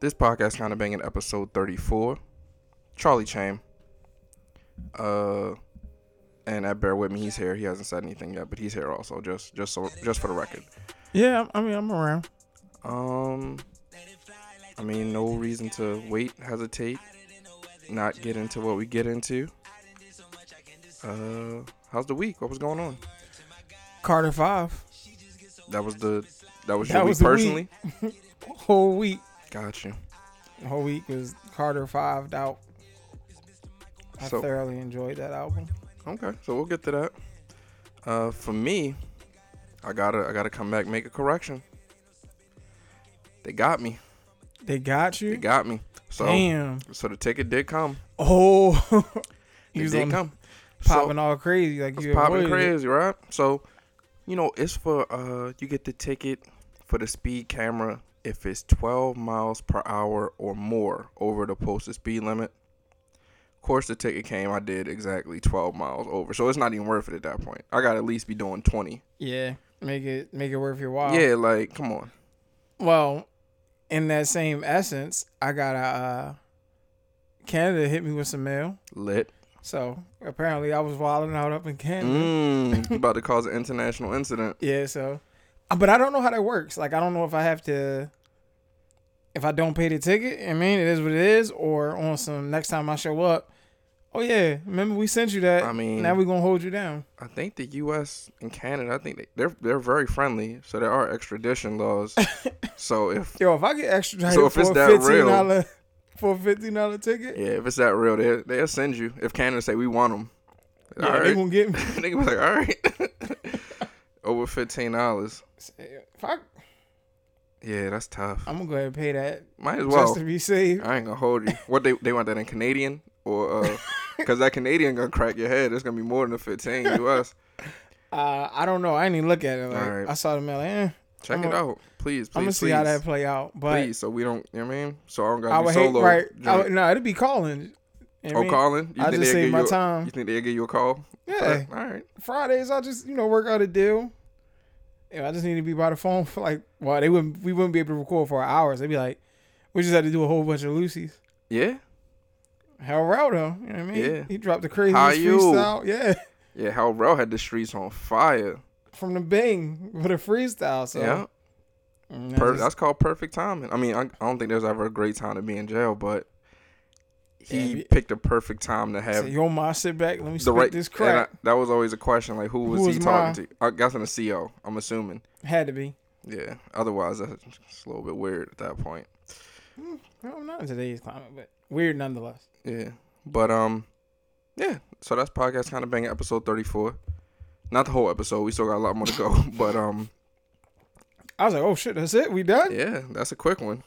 This podcast kind of banging episode 34. Charlie Cham. Uh, and I bear with me, he's here. He hasn't said anything yet, but he's here also. Just, just so, just for the record. Yeah, I mean, I'm around. Um, I mean, no reason to wait, hesitate, not get into what we get into. Uh, how's the week? What was going on? Carter five. That was the that was That your was week personally. Whole week. Got you. Whole week was Carter five out. I So- thoroughly enjoyed that album. Okay, so we'll get to that. Uh, for me, I gotta I gotta come back make a correction. They got me. They got you. They got me. So Damn. so the ticket did come. Oh. It he did come. popping so, all crazy like you popping avoided it. crazy, right? So, you know, it's for uh you get the ticket for the speed camera if it's 12 miles per hour or more over the posted speed limit. Of course, the ticket came. I did exactly 12 miles over, so it's not even worth it at that point. I gotta at least be doing 20. Yeah. Make it make it worth your while. Yeah, like come on. Well, in that same essence, I got a uh, Canada hit me with some mail. Lit. So apparently I was wilding out up in Canada. Mm, about to cause an international incident. Yeah, so uh, but I don't know how that works. Like I don't know if I have to if I don't pay the ticket, I mean it is what it is, or on some next time I show up. Oh yeah, remember we sent you that. I mean- now we're gonna hold you down. I think the U.S. and Canada, I think they, they're they're very friendly. So there are extradition laws. so if Yo, if I get extra So if for it's a that fifteen real- for a fifteen dollar ticket, yeah, if it's that real, they they'll send you. If Canada say we want them, yeah, all they right. gonna get me. they was like, all right, over fifteen dollars. If I, Yeah, that's tough. I'm gonna go ahead and pay that Might as well. just to be safe. I ain't gonna hold you. What they they want that in Canadian or uh, cause that Canadian gonna crack your head. It's gonna be more than the fifteen U.S. Uh, I don't know. I didn't even look at it. Like, Alright. I saw the mail. Like, eh, Check I'm it a- out, please. please I'm gonna see how that play out. But please, so we don't. You know what I mean? So I don't gotta would be hate solo. right. I would, no, it'd be calling. You know Oh, mean? calling? You I think just save my you a- time. You think they'll give you a call? Yeah. All right. Fridays, I'll just you know work out a deal. Yeah, I just need to be by the phone for like. Well, they wouldn't. We wouldn't be able to record for hours. They'd be like, we just had to do a whole bunch of Lucy's. Yeah. Hell, route though. You know what I mean? Yeah. He dropped the craziest How you? freestyle. Yeah, Yeah. Hell Rell had the streets on fire. from the Bing with a freestyle. So yeah. mm, I Per- that's called perfect timing. I mean, I, I don't think there's ever a great time to be in jail, but he Yeah, picked a perfect time to have say, yo, ma, sit back. Let me the right. this crap. I- that was always a question, like who was Who he talking to? I guess in the CO. I'm assuming. Had to be. Yeah. Otherwise, that's a little bit weird at that point. Well, not in today's climate, but weird nonetheless. Yeah. But um, yeah. So that's podcast kind of banging episode 34. Not the whole episode. We still got a lot more to go. but um, I was like, oh shit, that's it. We done. yeah, that's a quick one.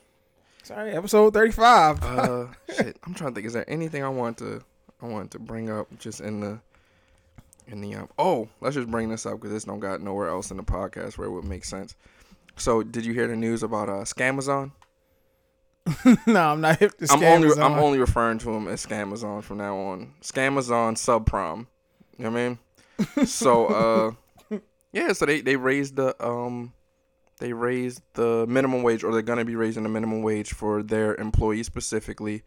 Sorry, episode thirty-five. Uh, shit. I'm trying to think. Is there anything I want to I wanted to bring up just in the in the um? Oh, let's just bring this up because this don't got nowhere else in the podcast where it would make sense. So, did you hear the news about uh Scamazon? no, I'm not hip to I'm only. I'm on. only referring to him as Scamazon from now on. Scamazon subprime. You know what I mean? so uh yeah, so they they raised the um they raised the minimum wage or they're gonna be raising the minimum wage for their employees specifically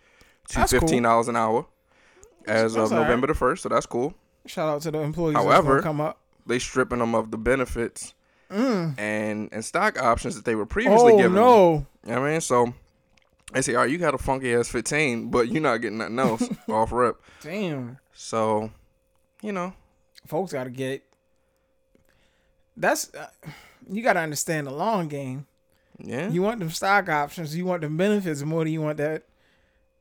to That's fifteen dollars an hour as That's of. November the first, so that's cool. Shout out to the employees. However- come up. They stripping them of the benefits Mm. and and stock options that they were previously Oh given. no! You know I mean? So they say, all right, you got a funky ass 15, but you're not getting nothing else off rip. Damn, So, you know, folks got to get. That's uh, you got to understand the long game. yeah. You want them stock options. You want the benefits more than you want that.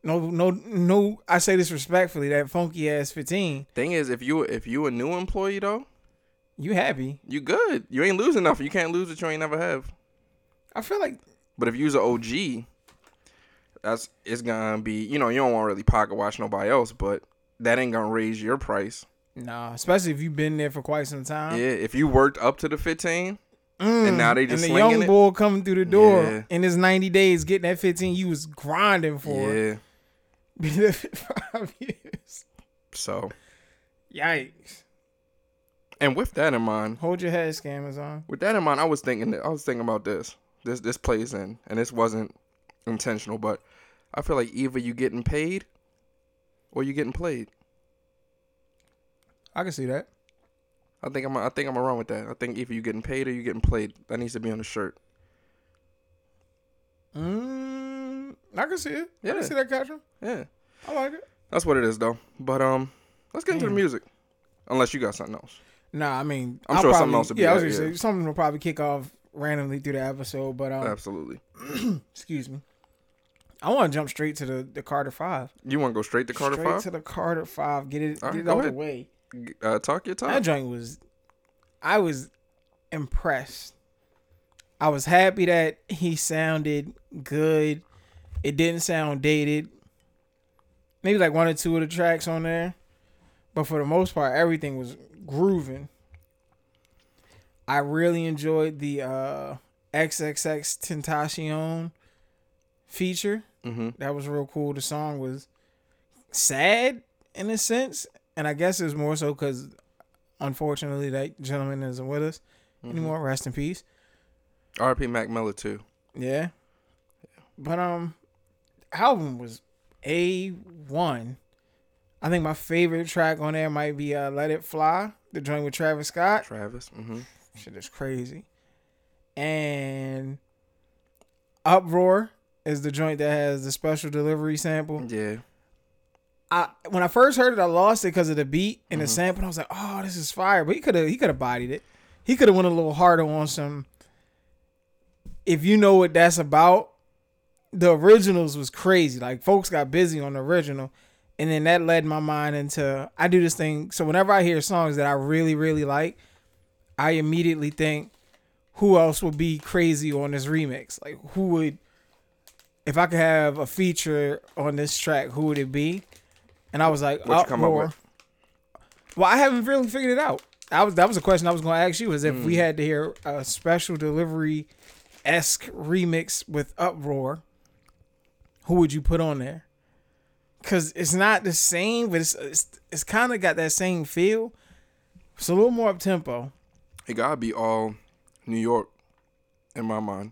No, no, no. I say this respectfully. That funky ass fifteen. Thing is, if you if you a new employee though, You happy? you good. You ain't losing nothing. You can't lose what you ain't never have. I feel like But if you's an OG, that's it's gonna be you know you don't want to really pocket watch nobody else, but that ain't gonna raise your price. nah. Especially if you've been there for quite some time. Yeah, if you worked up to the 15, Mm. And now they just and the young it? boy coming through the door Yeah. in his ninety days getting that fifteen. You was grinding for yeah. Be there for five years. So, Yikes! and with that in mind, Hold your head, Scamazon. with that in mind, I was thinking that I was thinking about this. This this plays in, and this wasn't intentional, but I feel like either you getting paid or you getting played. I can see that. I think I'm I think I'm around with that. I think either you're getting paid or you're getting played. That needs to be on the shirt. Mm, I can see it. I Yeah. can see that caption. Yeah. I like it. That's what it is though. But um let's get into the music. Unless you got something else. Nah, I mean, I'm I'll sure something else will be Yeah, I was gonna yeah. say something will probably kick off randomly through the episode, but um, Absolutely. excuse me. I want to jump straight to the the Carter Five. You want to go straight to Carter straight 5? to the Carter Five. Get it, right, get it out the way. Uh, talk your talk. That joint was, I was impressed. I was happy that he sounded good. It didn't sound dated. Maybe like one or two of the tracks on there, but for the most part, everything was grooving. I really enjoyed the uh, XXXTentacion feature. Mm-hmm. That was real cool. The song was sad in a sense, and I guess it's more so because, unfortunately, that gentleman isn't with us Mm-hmm. anymore. Rest in peace. R.P. Mac Miller too. Yeah, but um, album was a one. I think my favorite track on there might be uh, "Let It Fly," the joint with Travis Scott. Travis. Mm-hmm. Shit is crazy. And Uproar is the joint that has the special delivery sample. Yeah. I when I first heard it, I lost it because of the beat and Mm-hmm. the sample. And I was like, "Oh, this is fire!" But he could have he could have bodied it. He could have went a little harder on some. If you know what that's about, the originals was crazy. Like folks got busy on the original, and then that led my mind into I do this thing. So whenever I hear songs that I really really like, I immediately think, who else would be crazy on this remix? Like who would, if I could have a feature on this track, who would it be? And I was like, What you come up Uproar. with? Well, I haven't really figured it out. I was that was a question I was going to ask you is if Hmm. we had to hear a special delivery esque remix with Uproar, who would you put on there? Cause it's not the same, but it's it's, it's kind of got that same feel. It's a little more up tempo. It gotta be all New York in my mind.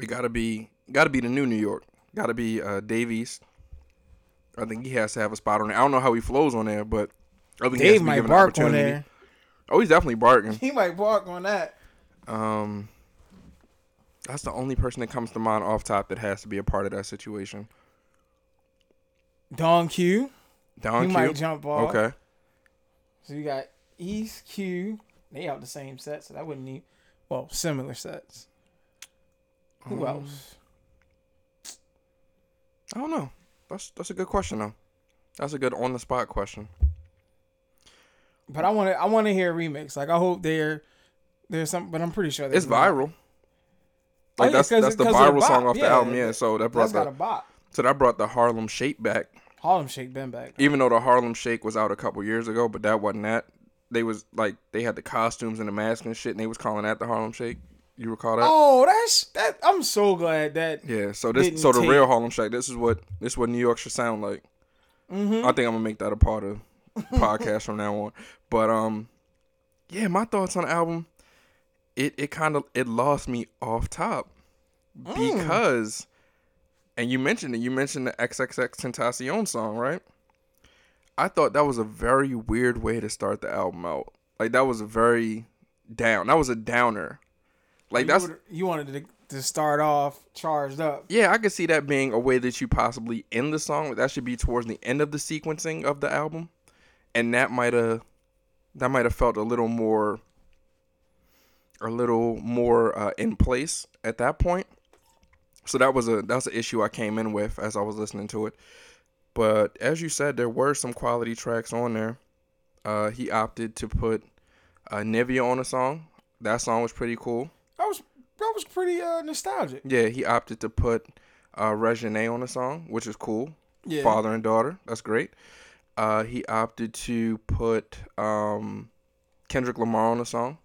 It gotta be gotta be the new New York. Gotta be uh Dave East. I think he has to have a spot on there. I don't know how he flows on there, but I think Dave be might bark on there. Oh, he's definitely barking. He might bark on that. Um, that's the only person that comes to mind off top that has to be a part of that situation. Don Q. Don he Q. might jump off. Okay. So you got East Q. They out the same set, so that wouldn't need well, similar sets. Who Um, else? I don't know. That's that's a good question though. That's a good on the spot question. But I want to I want to hear a remix. Like I hope there there's some, but I'm pretty sure It's viral. Oh, Like yeah, that's that's the the viral song off the yeah. album. Yeah, so that brought the so that brought the Harlem Shake back. Harlem Shake been back. Even though the Harlem Shake was out a couple years ago, but that wasn't that. They was like they had the costumes and the mask and shit, and they was calling that the Harlem Shake. You recall that? Oh, that's that. I'm so glad that. Yeah, so this so the take- real Harlem Shake. This is what this is what New York should sound like. Mm-hmm. I think I'm gonna make that a part of podcast from now on. But um, yeah, my thoughts on the album. It it kind of it lost me off top Mm. because, and you mentioned it. You mentioned the XXXTentacion song, right? I thought that was a very weird way to start the album out. Like that was a very down. That was a downer. Like you, that's you wanted to, to start off charged up. yeah, I could see that being a way that you possibly end the song. That should be towards the end of the sequencing of the album, and that might have that might have felt a little more a little more uh, in place at that point. So that was a that's an issue I came in with as I was listening to it. But as you said, there were some quality tracks on there. Uh, he opted to put uh, Nivea on a song. That song was pretty cool. That was pretty uh, nostalgic. Yeah, he opted to put uh, Reginae on the song, which is cool. Yeah. Father and daughter, that's great. Uh, he opted to put um, Kendrick Lamar on the song,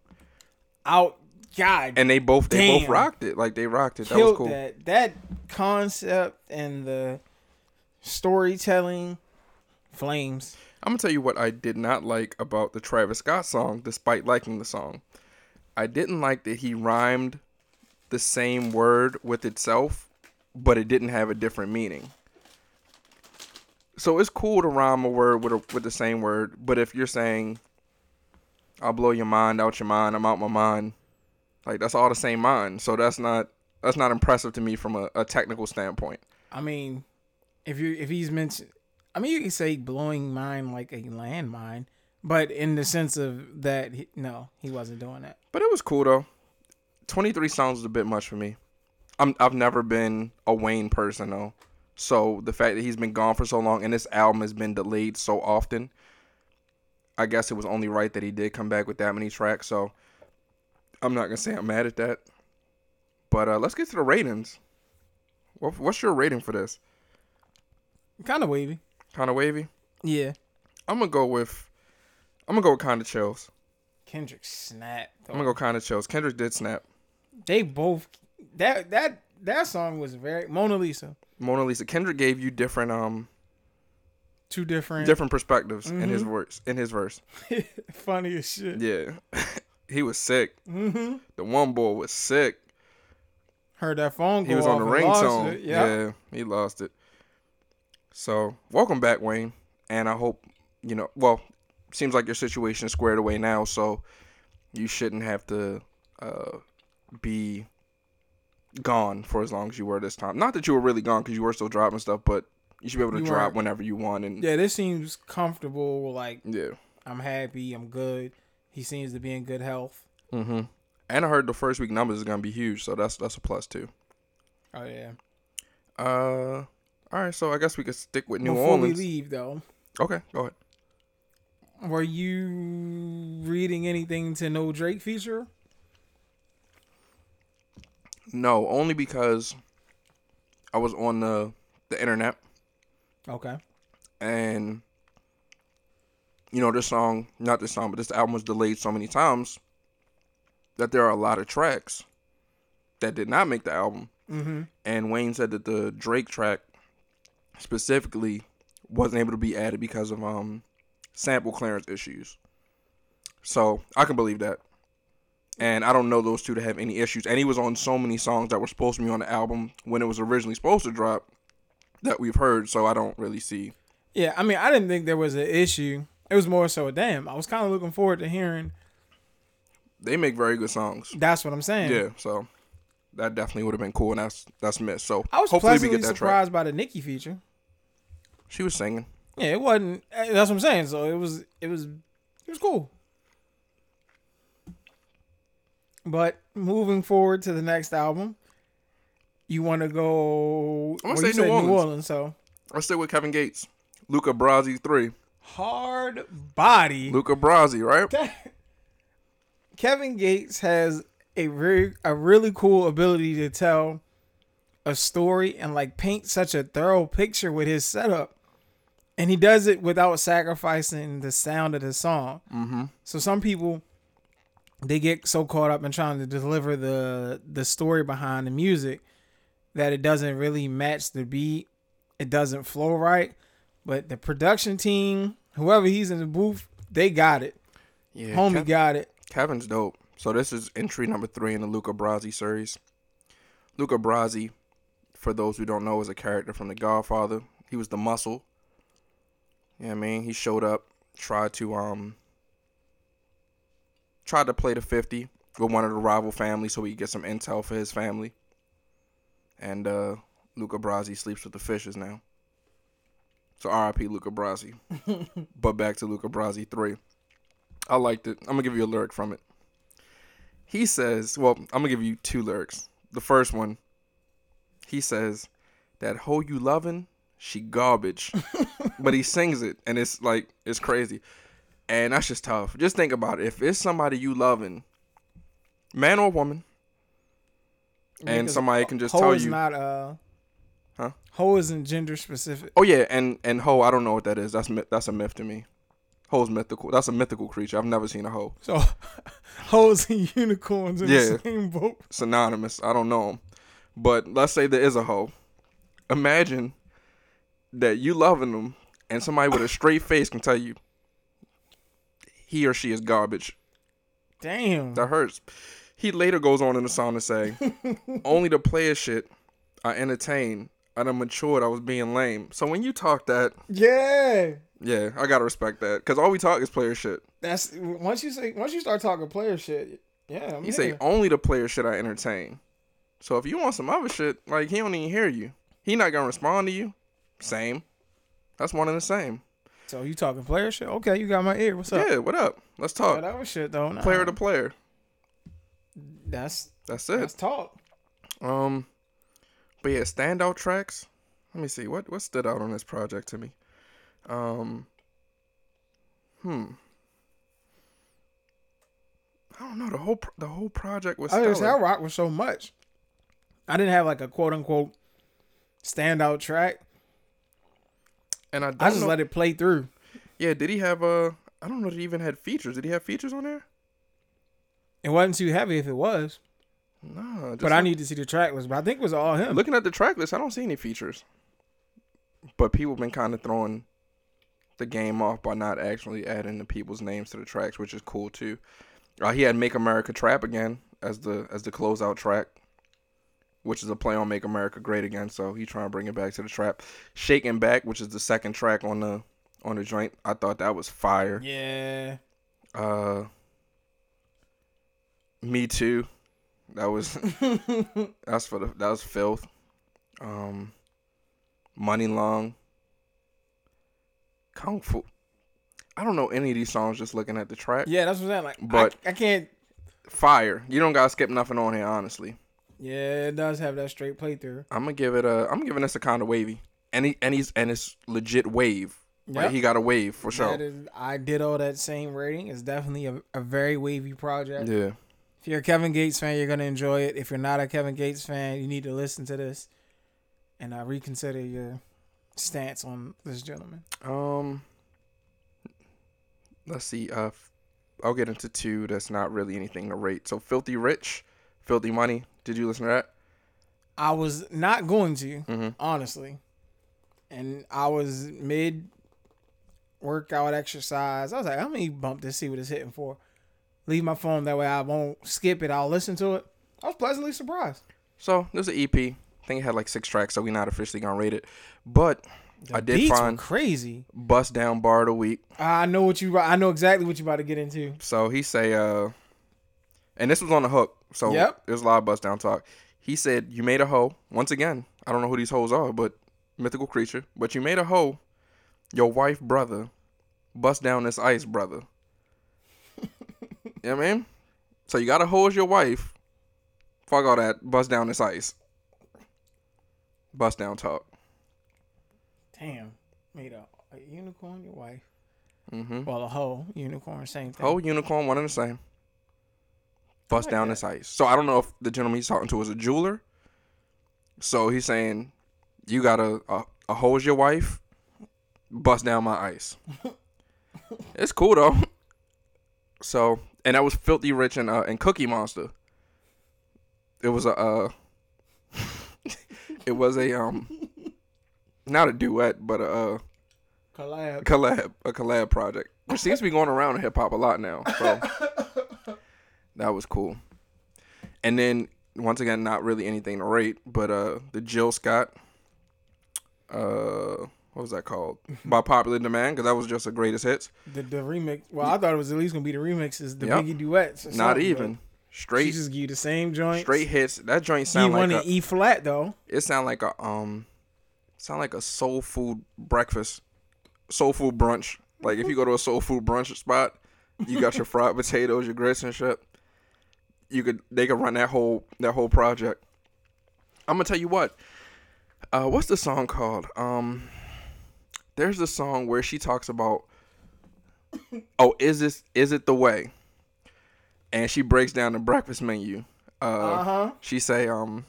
Out. God. and they both they both rocked it. Like they rocked it. That was cool. that. That concept and the storytelling, flames. I'm gonna tell you what I did not like about the Travis Scott song, despite liking the song. I didn't like that he rhymed the same word with itself, but it didn't have a different meaning. So it's cool to rhyme a word with a, with the same word, but if you're saying I'll blow your mind out your mind, I'm out my mind, like that's all the same mind. So that's not that's not impressive to me from a, a technical standpoint. I mean, if you if he's mentioned, I mean, you can say blowing mine like a landmine, but in the sense of that, he, no, he wasn't doing that. But it was cool though. 23 songs is a bit much for me. I'm I've never been a Wayne person though. So the fact that he's been gone for so long and this album has been delayed so often, I guess it was only right that he did come back with that many tracks. So I'm not gonna say I'm mad at that. But uh, let's get to the ratings. What, what's your rating for this? Kind of wavy. Kind of wavy. Yeah. I'm gonna go with. I'm gonna go with kind of chills. Kendrick snap. I'm gonna go kind of chills. Kendrick did snap. They both that that that song was very Mona Lisa. Mona Lisa. Kendrick gave you different um Two different different perspectives in his verse. In his verse, funny as shit. yeah, he was sick. Mm-hmm. The one boy was sick. Heard that phone. He was on the ringtone. Yeah. Yeah, he lost it. So welcome back, Wayne. And I hope you know. Well, seems like your situation is squared away now, so you shouldn't have to uh, be gone for as long as you were this time. Not that you were really gone because you were still dropping stuff, but you should be able to You drop weren't- whenever you want. And Yeah, this seems comfortable. Like yeah. I'm happy. I'm good. He seems to be in good health. Mm-hmm. And I heard the first week numbers is gonna be huge, so that's that's a plus too. Oh yeah. Uh, all right. So I guess we could stick with New Before Orleans. we leave, though, Okay, go ahead. were you reading anything to No Drake feature? No, only because I was on the the internet Okay. and you know this song, not this song, but this album was delayed so many times that there are a lot of tracks that did not make the album. Mm-hmm. And Wayne said that the Drake track specifically wasn't able to be added because of um sample clearance issues. So I can believe that. And I don't know those two to have any issues. And he was on so many songs that were supposed to be on the album when it was originally supposed to drop that we've heard. So I don't really see. Yeah, I mean, I didn't think there was an issue. It was more so, a damn. I was kind of looking forward to hearing. They make very good songs. That's what I'm saying. Yeah. So that definitely would have been cool. And that's that's missed. So I was hopefully we pleasantly get that track. surprised by the Nicki feature. She was singing. Yeah, it wasn't. eh, That's what I'm saying. So it was. It was. It was cool. But moving forward to the next album, you want to go? I'm gonna say New Orleans. New Orleans. So Let's stay with Kevin Gates. Luca Brasi three. hard body. Luca Brasi, right? Kevin Gates has a very a really cool ability to tell a story and like paint such a thorough picture with his setup. And he does it without sacrificing the sound of the song. Mm-hmm. So some people they get so caught up in trying to deliver the the story behind the music that it doesn't really match the beat. It doesn't flow right. But the production team, whoever he's in the booth, they got it. Yeah. Homie Kev- got it. Kevin's dope. So this is entry number three in the Luca Brasi series. Luca Brasi, for those who don't know, is a character from The Godfather. He was the muscle. Yeah, you know I mean, he showed up, tried to um, tried to play the fifty with one of the rival families so he get some intel for his family. And uh, Luca Brasi sleeps with the fishes now. So R.I.P. Luca Brasi. but back to Luca Brasi three. I liked it. I'm gonna give you a lyric from it. He says, well, I'm gonna give you two lyrics. The first one, he says, "That hoe you lovin', she garbage," but he sings it, and it's like it's crazy, and that's just tough. Just think about it. If it's somebody you loving, man or woman, and Because somebody can just tell is you, not uh Huh? hoe isn't gender specific. oh yeah, and and hoe, I don't know what that is. That's that's a myth to me. Hoe's mythical. That's a mythical creature. I've never seen a hoe. So hoes and unicorns in Yeah. the same boat. synonymous. I don't know, But let's say there is a hoe. Imagine that you loving them and somebody with a straight face can tell you he or she is garbage. Damn. That hurts. He later goes on in the song to say, "Only the player shit I entertain. I done matured. I was being lame." So when you talk that, Yeah. yeah, I gotta respect that because all we talk is player shit. That's once you say once you start talking player shit. Yeah. I'm He say only the player shit I entertain. So if you want some other shit, like he don't even hear you. He not gonna respond to you. Same. That's one and the same. So you talking player shit? Okay, you got my ear. What's up? Yeah, what up? Let's talk. That was shit though. Nah, Player to player. That's That's it. that's talk. Um, but yeah, standout tracks. Let me see what what stood out on this project to me. Um, hmm. I don't know. The whole the whole project was. I just I rock with so much. I didn't have like a quote unquote standout track. And I don't I just know. let it play through. yeah, did he have a? I don't know. If he even had features. Did he have features on there? It wasn't too heavy if it was, Nah. Just but I need to see the track list. But I think it was all him. looking at the track list. I don't see any features. But people been kind of throwing the game off by not actually adding the people's names to the tracks, which is cool too. Uh, he had "Make America Trap Again" as the as the closeout track, which is a play on "Make America Great Again." So he trying to bring it back to the trap. "Shaking Back," which is the second track on the on the joint. I thought that was fire. yeah. Uh, "Me Too," that was that's for the that was filth. Um, "Money Long," "Kung Fu." I don't know any of these songs just looking at the track. Yeah, that's what I'm saying. Like, But- I, I can't. Fire. You don't gotta skip nothing on here, honestly. Yeah, it does have that straight playthrough. I'm gonna give it a. I'm giving this a kind of wavy, and he and he's and it's legit wave. Like Yep. he got a wave for sure. Is, I did all that same rating. It's definitely a, a very wavy project. Yeah. If you're a Kevin Gates fan, you're gonna enjoy it. If you're not a Kevin Gates fan, you need to listen to this and uh, reconsider your stance on this gentleman. Um. Let's see. Uh, I'll get into two. That's not really anything to rate. So, filthy rich, filthy money. Did you listen to that? I was not going to, Mm-hmm. honestly, and I was mid workout exercise. I was like, I'm gonna bump this, see what it's hitting for. Leave my phone that way I won't skip it. I'll listen to it. I was pleasantly surprised. So there's an EP. I think it had like six tracks, so we're not officially gonna rate it. But The I did find crazy. bust down bar of the week. I know what you. I know exactly what you about to get into. So he say, uh, and this was on the hook. So Yep. there's a lot of bust down talk. He said, "You made a hoe once again. I don't know who these hoes are, but mythical creature. But you made a hoe. Your wife, brother, bust down this ice, brother. you know what I mean? So you got a hoe as your wife. Fuck all that. Bust down this ice. Bust down talk. Damn, made a, a unicorn your wife. Mm-hmm. Well, a hoe unicorn, same thing. Hoe, unicorn, one and the same. Bust like down that. this ice. So I don't know if the gentleman he's talking to is a jeweler. So he's saying, you got a a, a hoe as your wife, bust down my ice. it's cool though. So and that was Filthy Rich and uh, and Cookie Monster. It was a uh, it was a um not a duet but a uh, Collab. collab, a collab project, which seems to be going around in hip hop a lot now. So that was cool. And then once again, not really anything to rate, but uh, the Jill Scott, uh, what was that called? By popular demand, because that was just the greatest hits. The the remix. Well, I thought it was at least gonna be the remixes, the Yep. Biggie duets. Not even but She straight, just give you the same joint. straight hits. That joint He sound one like in a, E flat though. it sound like a um, sound like a soul food breakfast, soul food brunch. Like if you go to a soul food brunch spot, you got your fried potatoes, your grits and shit. You could they could run that whole that whole project. I'm gonna tell you what. Uh, what's the song called? Um, there's a song where she talks about. Oh, is this is it the way? And she breaks down the breakfast menu. Uh, Uh huh. she say um.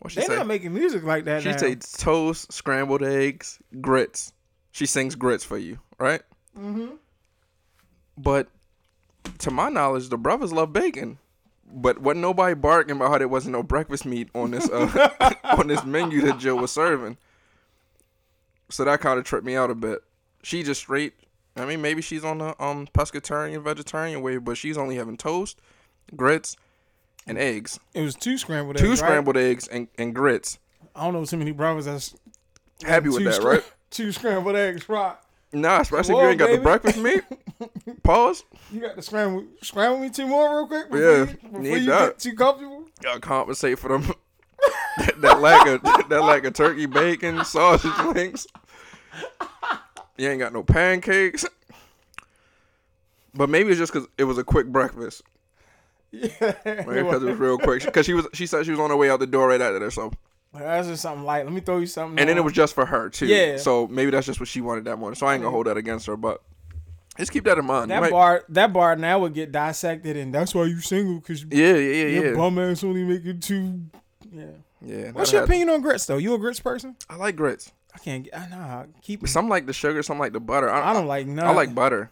What she They say? not making music like that She now. takes toast, scrambled eggs, grits. She sings grits for you, right? mm-hmm. But to my knowledge, the brothers love bacon. But what nobody barking about how there wasn't no breakfast meat on this uh, on this menu that Jill was serving. So that kind of tripped me out a bit. She just straight. I mean, maybe she's on the um pescatarian vegetarian way, but she's only having toast, grits, and eggs. It was two scrambled Two eggs. right? scrambled eggs and, and grits. I don't know too many brothers that's Happy with that, scra- right? Two scrambled eggs, right? Nah, especially if you ain't got the breakfast meat. Pause. You got to scramble scramble me two more real quick before Yeah, you, before you get too comfortable. Gotta compensate for them. that, that lack of that lack of turkey bacon, sausage links. You ain't got no pancakes. But maybe it's just because it was a quick breakfast. Yeah, because it was real quick. Because she was, she said she was on her way out the door right after that. So, that's just something light. Let me throw you something. and then it was just for her too. Yeah. So maybe that's just what she wanted that morning. So I ain't gonna hold that against her. But just keep that in mind. That bar. That bar now would get dissected, and that's why you single because yeah, yeah, yeah, your yeah. bum ass only making two. Yeah. yeah What's your opinion on grits though? You a grits person? I like grits. I can't. get- I nah. Keep. Some like the sugar, some like the butter. I, I don't like none. I like butter.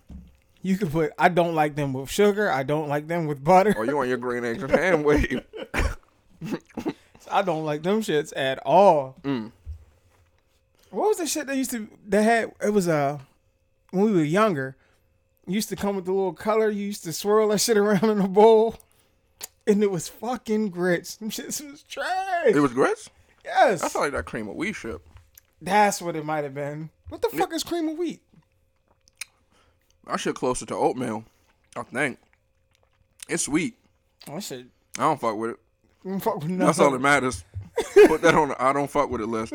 You can put. I don't like them with sugar. I don't like them with butter. Oh, you want your green eggs and ham wave? I don't like them shits at all. Mm. What was the shit they used to that had? It was uh when we were younger. Used to come with the little color. You used to swirl that shit around in a bowl, and it was fucking grits. Them shits was trash. It was grits. yes, I felt like that cream of wheat shit. that's what it might have been. What the fuck is cream of wheat? That shit closer to oatmeal. I think. It's sweet. Oh shit. I don't fuck with it. Mm, Fuck with That's all that matters. Put that on the I don't fuck with it list.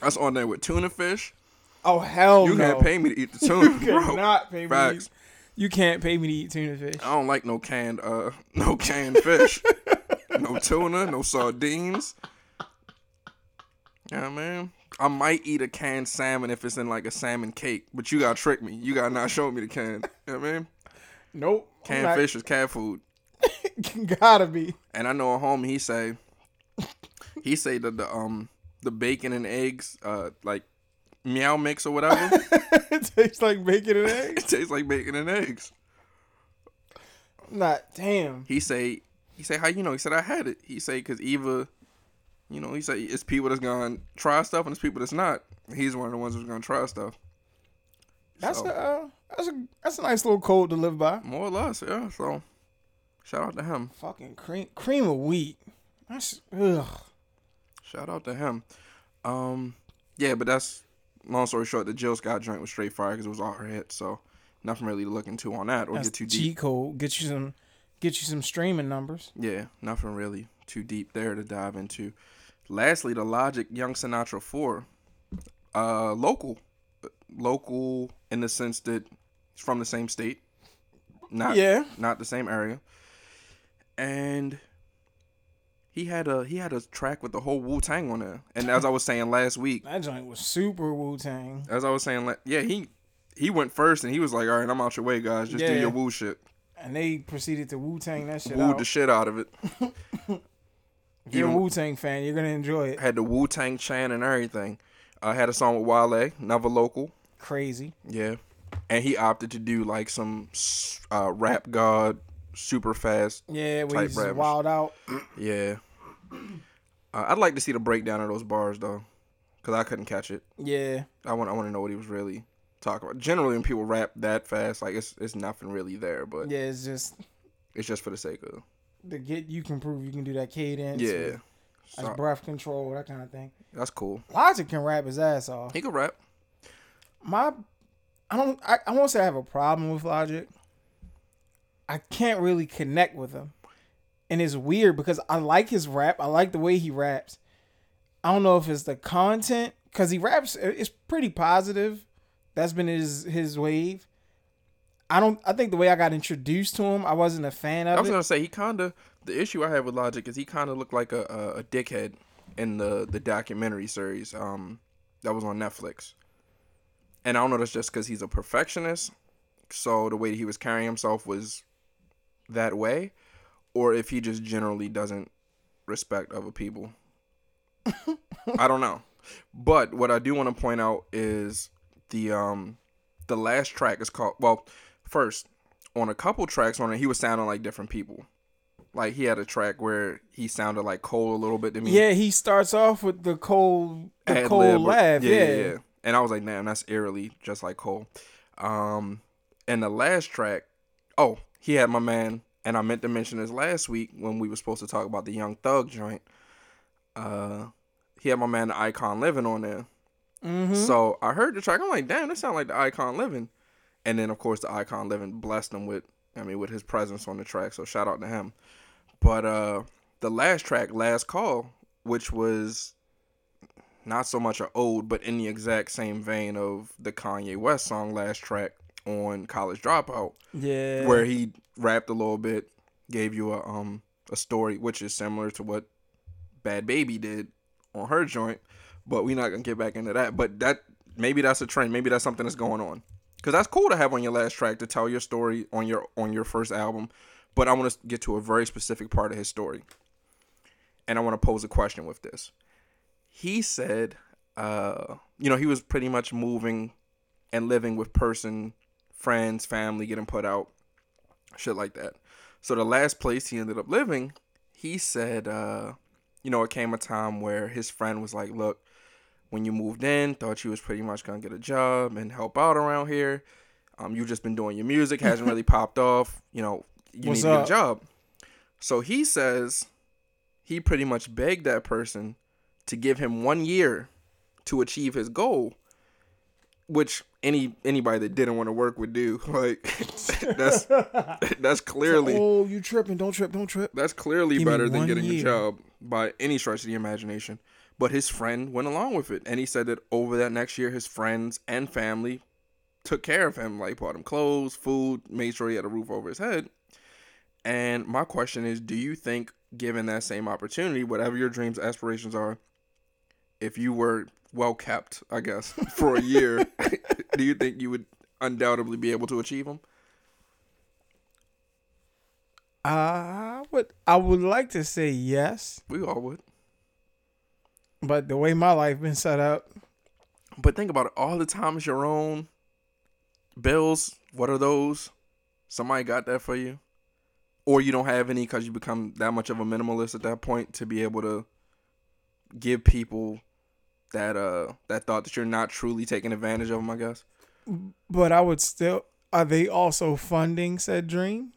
That's on there with tuna fish. Oh hell You no! can't pay me to eat the tuna, You bro. cannot pay me. To Facts. eat, you can't pay me to eat tuna fish. I don't like no canned uh no canned fish. no tuna, no sardines. Yeah, man. I might eat a canned salmon if it's in like a salmon cake, but you gotta trick me. You gotta not show me the can. You know what I mean? Nope. Canned not- fish is cat food. Gotta be. And I know a homie he say he say that the um the bacon and eggs uh like meow mix or whatever. it tastes like bacon and eggs. it tastes like bacon and eggs. Not damn. He say he say how you know he said I had it. He say cuz Eva you know, he say it's people that's to try stuff and it's people that's not. He's one of the ones who's going to try stuff. That's So, a uh, that's a that's a nice little code to live by. more or less, yeah. So shout out to him. Fucking cream cream of wheat. That's ugh. Shout out to him. Um, yeah, but that's long story short. The Jill Scott joint was straight fire because it was all her hit. So nothing really to look into on that or That's get too deep. code. Get you some get you some streaming numbers. Yeah, nothing really too deep there to dive into. Lastly, the Logic Young Sinatra four, uh, local, local in the sense that it's from the same state, not Yeah. not the same area, and he had a he had a track with the whole Wu Tang on there. And as I was saying last week, That joint was super Wu Tang. as I was saying, like, yeah, he he went first and he was like, all right, I'm out your way, guys. Just do your Wu shit. And they proceeded to Wu Tang that shit Wu the shit out of it. If you're a Wu Tang fan, you're gonna enjoy it. had the Wu Tang chant and everything. I had a song with Wale, another local. Crazy. Yeah. And he opted to do like some uh, rap god, super fast. Yeah, we Type just wild out. Yeah. Uh, I'd like to see the breakdown of those bars though, because I couldn't catch it. Yeah. I want I want to know what he was really talking about. Generally, when people rap that fast, like it's it's nothing really there, but Yeah, it's just it's just for the sake of the get you can prove you can do that cadence. yeah. That's So, breath control, that kind of thing. that's cool. Logic can rap his ass off. He can rap. My, I don't, I, I won't say I have a problem with Logic. I can't really connect with him, and it's weird because I like his rap. I like the way he raps. I don't know if it's the content because he raps. It's pretty positive. That's been his his wave. I don't. I think the way I got introduced to him, I wasn't a fan of. I was it. gonna say he kind of the issue I have with Logic is he kind of looked like a, a a dickhead in the the documentary series um that was on Netflix, and I don't know that's just because he's a perfectionist, so the way he was carrying himself was that way, or if he just generally doesn't respect other people. I don't know, but what I do want to point out is the um the last track is called well first on a couple tracks on it, he was sounding like different people. Like he had a track where he sounded like Cole a little bit to me. Yeah, he starts off with the Cole the Ad-lib cold or- laugh. Yeah, And I was like, damn, that's eerily just like Cole. Um, and the last track, oh, he had my man and I meant to mention this last week when we were supposed to talk about the Young Thug joint. Uh, he had my man the Icon Living on there. Mm-hmm. So I heard the track. I'm like, damn, this sound like the Icon Living. And then of course the Icon Living blessed him with, I mean, with his presence on the track. So shout out to him. But uh, the last track, Last Call, which was not so much a ode, but in the exact same vein of the Kanye West song last track on College Dropout, yeah. where he rapped a little bit, gave you a um a story which is similar to what Bhad Bhabie did on her joint, but we're not gonna get back into that. But that maybe that's a trend, maybe that's something that's going on, because that's cool to have on your last track to tell your story on your on your first album. But I want to get to a very specific part of his story, and I want to pose a question with this. He said, uh, you know, he was pretty much moving and living with person, friends, family, getting put out, shit like that. So the last place he ended up living, he said, uh, you know, it came a time where his friend was like, look, when you moved in, thought you was pretty much gonna get a job and help out around here. Um, you've just been doing your music, hasn't really popped off. You know, you What's need to get a job. So he says he pretty much begged that person to give him one year to achieve his goal, which any anybody that didn't want to work would do. Like that's that's clearly Oh, you tripping? Don't trip. Don't trip. that's clearly Give better than one getting a job by any stretch of the imagination. But his friend went along with it, and he said that over that next year, his friends and family took care of him, like bought him clothes, food, made sure he had a roof over his head. And my question is, do you think, given that same opportunity, whatever your dreams, aspirations are, if you were well kept, I guess, for a year, do you think you would undoubtedly be able to achieve them? I would. I would like to say yes, We all would. but the way my life been set up, But think about it. All the time is your own. Bills, what are those? Somebody got that for you? Or you don't have any because you become that much of a minimalist at that point to be able to give people that uh that thought that you're not truly taking advantage of them, I guess. but I would still. Are they also funding said dream?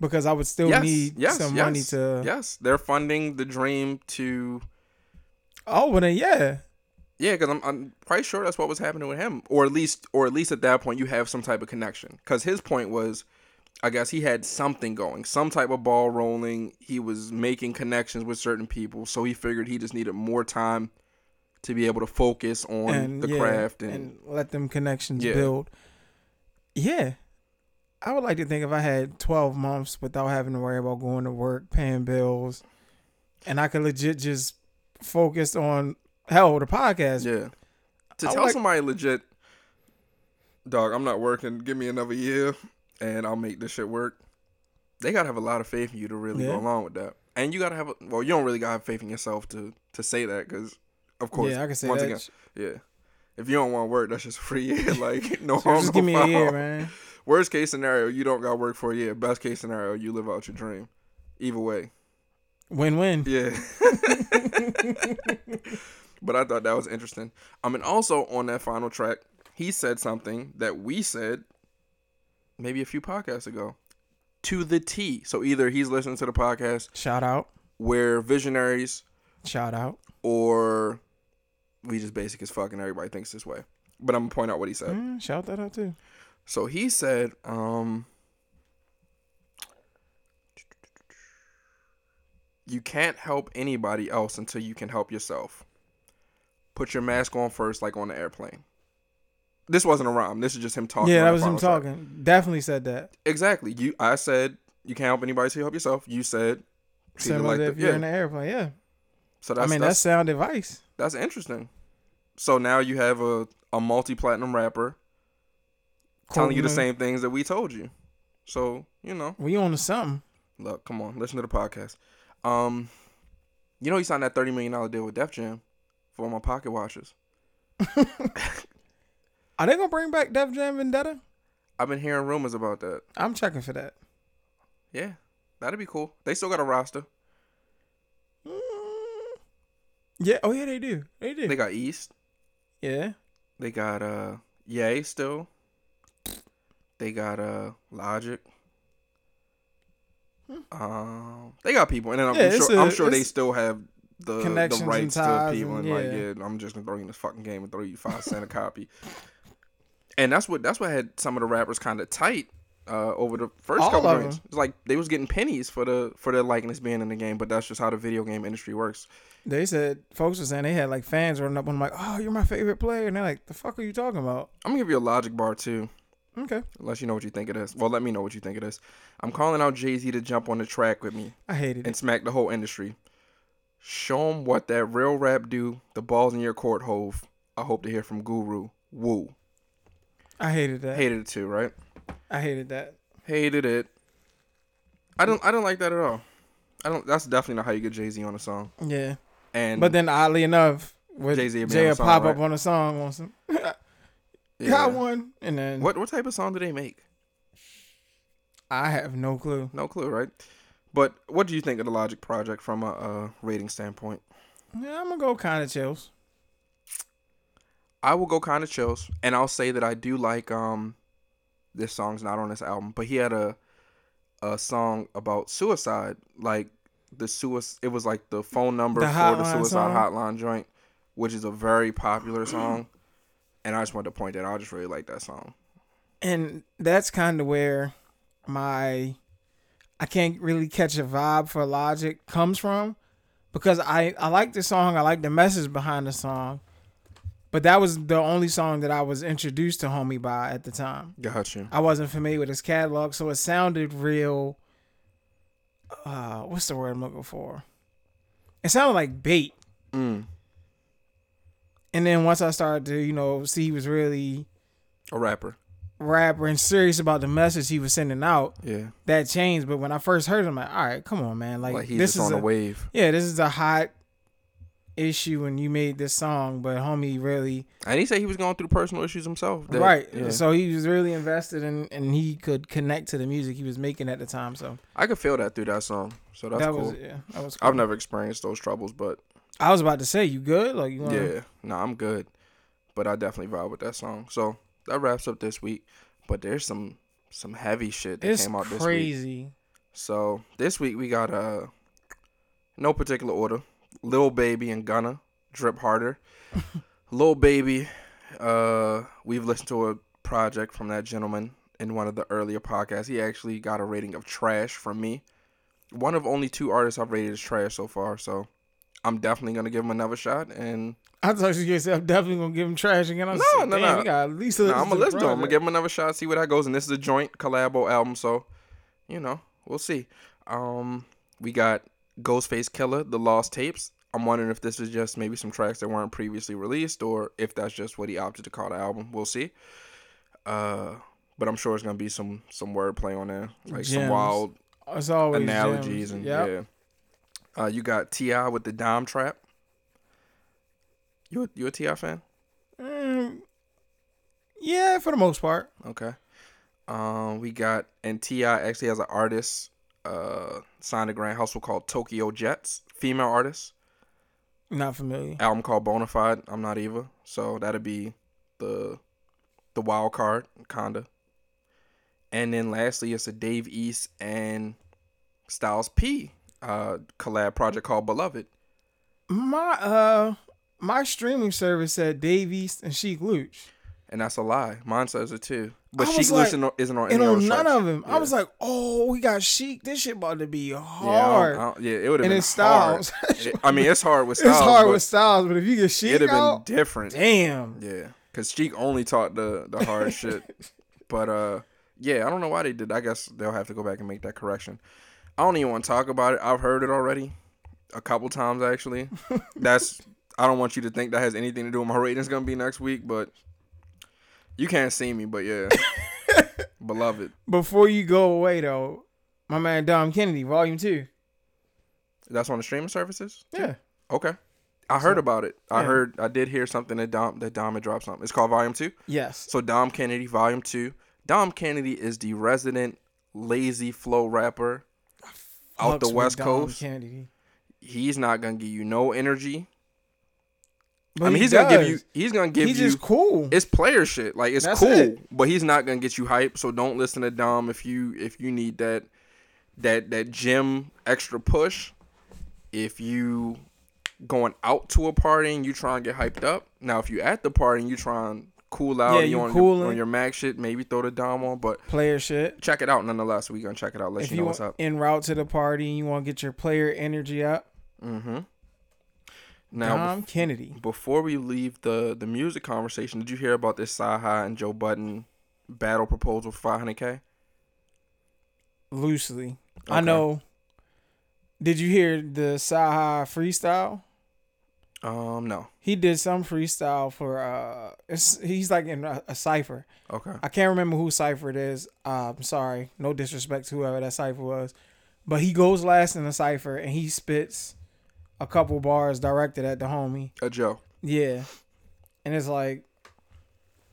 Because I would still yes, need yes, some yes, money to. Yes, they're funding the dream to Oh, well then, yeah. Yeah, because I'm, I'm quite sure that's what was happening with him, or at least, or at least at that point, you have some type of connection. Because his point was, I guess he had something going, some type of ball rolling. He was making connections with certain people, so he figured he just needed more time to be able to focus on and the yeah, craft and, and let them connections Yeah. build. Yeah. I would like to think if I had 12 months without having to worry about going to work, paying bills, and I could legit just focus on hell the podcast. yeah. To I tell like- somebody legit, dog, I'm not working. Give me another year, and I'll make this shit work. They gotta have a lot of faith in you to really Yeah. go along with that, and you gotta have. A, well, you don't really gotta have faith in yourself to to say that because, of course, yeah, I can say once that. again, Yeah. If you don't want work, that's just free. Like no So harm, just no give me a year, man. Worst case scenario, you don't got work for a year. Best case scenario, you live out your dream. Either way, Win win. yeah. but I thought that was interesting. Um, I mean, also on that final track, he said something that we said maybe a few podcasts ago. To the T. So either he's listening to the podcast Shout out. where visionaries Shout out. or we just basic as fuck and everybody thinks this way. But I'm gonna point out what he said. Mm, shout that out too. So he said, um, you can't help anybody else until you can help yourself. Put your mask on first, like on the airplane. This wasn't a rhyme. This is just him talking. yeah, that was him talking. Definitely said that. Exactly. You, I said you can't help anybody until you help yourself. You said, Similar like the- if you're yeah. in the airplane. Yeah. So that's I mean, that's, that's sound advice. That's interesting. So now you have a a multi platinum rapper telling you the same things that we told you. So you know. We on to something. Look, come on, listen to the podcast. Um, you know he signed that thirty million dollar deal with Def Jam for my pocket watches. Are they gonna bring back Def Jam Vendetta? I've been hearing rumors about that. I'm checking for that. Yeah, that'd be cool. They still got a roster. Mm. Yeah. Oh yeah, they do. They do. They got East. yeah. They got uh Yay still. They got uh Logic. Um, they got people, and then I'm Yeah, it's sure a- I'm sure they still have the the rights to people, and- and like, yeah. yeah, I'm just gonna throw you in this fucking game and throw you five cent a copy. And that's what that's what had some of the rappers kind of tight uh, over the first All couple of games. It's like they was getting pennies for the for their likeness being in the game, but that's just how the video game industry works. They said folks were saying they had like fans running up on them like, "Oh, you're my favorite player," and they're like, "The fuck are you talking about?" I'm gonna give you a logic bar too. Okay, Unless you know what you think it is. Well, let me know what you think it is. I'm calling out Jay Z to jump on the track with me I hated it. and smack the whole industry. Show 'em what that real rap do. The ball's in your court, Hove. I hope to hear from Guru. Woo. I hated that. Hated it too, right? I hated that. Hated it. I don't. I don't like that at all. I don't. That's definitely not how you get Jay Z on a song. Yeah, And but then oddly enough, with Jay would be on the will song, pop right? up on a song on some. yeah. Got one, and then What what type of song do they make? I have no clue. No clue, right? But what do you think of the Logic project from a, uh rating standpoint? Yeah, I'm gonna go kind of chills. I will go kind of chills, and I'll say that I do like um, this song's not on this album, but he had a a song about suicide, like the suicide. It was like the phone number The for the suicide song? hotline joint, which is a very popular song, and I just wanted to point that out. I just really like that song. and that's kind of where my I can't really catch a vibe for Logic comes from because I I like the song, I like the message behind the song, but that was the only song that I was introduced to Homie by at the time. Got you. I wasn't familiar with his catalog, so it sounded real. Uh, what's the word I'm looking for? It sounded like bait. Mm, And then once I started to, you know, see he was really a rapper. rapper and serious about the message he was sending out, Yeah, that changed. But when I first heard him, I'm like, all right, come on, man. Like, like, he's this is on a, a wave. yeah, this is a hot issue and you made this song, but homie really And he said he was going through personal issues himself. that- right. Yeah. So he was really invested in and he could connect to the music he was making at the time. So I could feel that through that song. So that's that cool. was yeah, that was cool. I've never experienced those troubles, but I was about to say, you good? Like you want yeah, no, I'm good. But I definitely vibe with that song. So that wraps up this week. But there's some some heavy shit that It's came out this week. crazy. So this week we got uh no particular order. Lil Baby and Gunna, Drip Harder. Lil Baby, uh we've listened to a project from that gentleman in one of the earlier podcasts. He actually got a rating of trash from me. One of only two artists I've rated as trash so far, so I'm definitely gonna give him another shot and I thought you said I'm definitely gonna give him trash again. I was No, like, no, no. We got at least No, I'm gonna listen to him. I'm gonna give him another shot, see where that goes. And this is a joint collabo album, so you know, we'll see. Um, we got Ghostface Killah, The Lost Tapes. I'm wondering if this is just maybe some tracks that weren't previously released, or if that's just what he opted to call the album. We'll see. Uh, but I'm sure it's gonna be some some wordplay on there, like some wild always analogies gems. and Yep. yeah. Uh, you got T.I. with the Dime Trap. You a, you a T.I. fan? Mm, yeah, for the most part. Okay. Um, we got and T.I. actually has an artist uh signed a grand hustle called Tokyo Jetz, female artist. Not familiar. Album called Bonafide. I'm not either, so that'd be the the wild card, kinda. And then lastly, it's a Dave East and Styles P uh collab project called Beloved. My uh my streaming service said Dave East and Sheek Louch. And that's a lie. Mine says it too. But Sheek like- Listen isn't on And any on none of them. Yeah. I was like, oh, we got Sheek. This shit about to be Yeah, I don't- hard. I don't- yeah, it would have been it's hard. Styles. It- I mean, it's hard with Styles. it's hard with Styles, but if you get Sheek It'd have out, been different. damn. Yeah, cause Sheek only taught the the hard shit. But uh, yeah, I don't know why they did. I guess they'll have to go back and make that correction. I don't even want to talk about it. I've heard it already, a couple times actually. That's I don't want you to think that has anything to do with my rating's gonna be next week, but you can't see me. But yeah, beloved. Before you go away though, my man Dom Kennedy, Volume Two. That's on the streaming services. Yeah. Okay. I heard about it. I yeah. heard. I did hear something that Dom that Dom had dropped something. It's called Volume Two. Yes. So Dom Kennedy, Volume Two. Dom Kennedy is the resident lazy flow rapper out the West Coast. Kennedy. He's not gonna give you no energy. But I mean, he he's gonna give you. He's gonna give He's you. just cool. it's player shit. Like it's That's cool, it. but he's not gonna get you hype. So don't listen to Dom if you if you need that that that gym extra push. If you going out to a party and you try and get hyped up. Now, if you at the party and you try and cool out, Yeah, you you on your, on your mag shit, maybe throw the dom on, but Player shit. check it out nonetheless. We gonna check it out. Let if you you know what's up. en route to the party and you want to get your player energy up, Mm-hmm. Now, Dom Kennedy. before we leave the the music conversation, did you hear about this Saha and Joe Budden battle proposal for 500k? Loosely. I know. Did you hear the Saha freestyle? Um, no. He did some freestyle for uh it's, he's like in a, a cipher. Okay. I can't remember who cipher it is. Uh, I'm sorry. No disrespect to whoever that cipher was. But he goes last in the cipher and he spits a couple bars directed at the homie. A Joe. Yeah. And it's like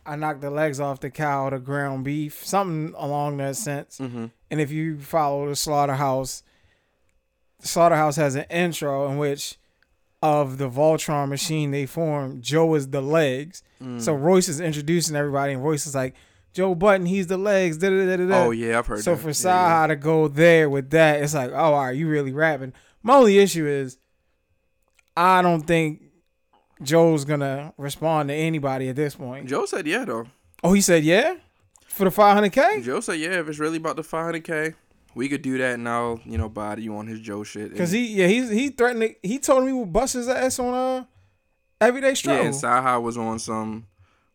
I knocked the legs off the cow, the ground beef, something along that sense. Mm-hmm. And if you follow the slaughterhouse, the slaughterhouse has an intro in which of the Voltron machine they form, Joe is the legs. Mm. So Royce is introducing everybody, and Royce is like, Joe Budden, he's the legs. Da, da, da. Oh yeah, I've heard. So that. for Yeah, Saha yeah. to go there with that, it's like, oh, all right, you really rapping. My only issue is, I don't think Joe's gonna respond to anybody at this point. Joe said yeah though. Oh, he said yeah for the 500k Joe said yeah. If it's really about the 500k, we could do that, and I'll you know body you on his Joe shit. because he yeah he's he threatened to, he told me he would bust his ass on uh everyday struggle. yeah, and Saha was on some.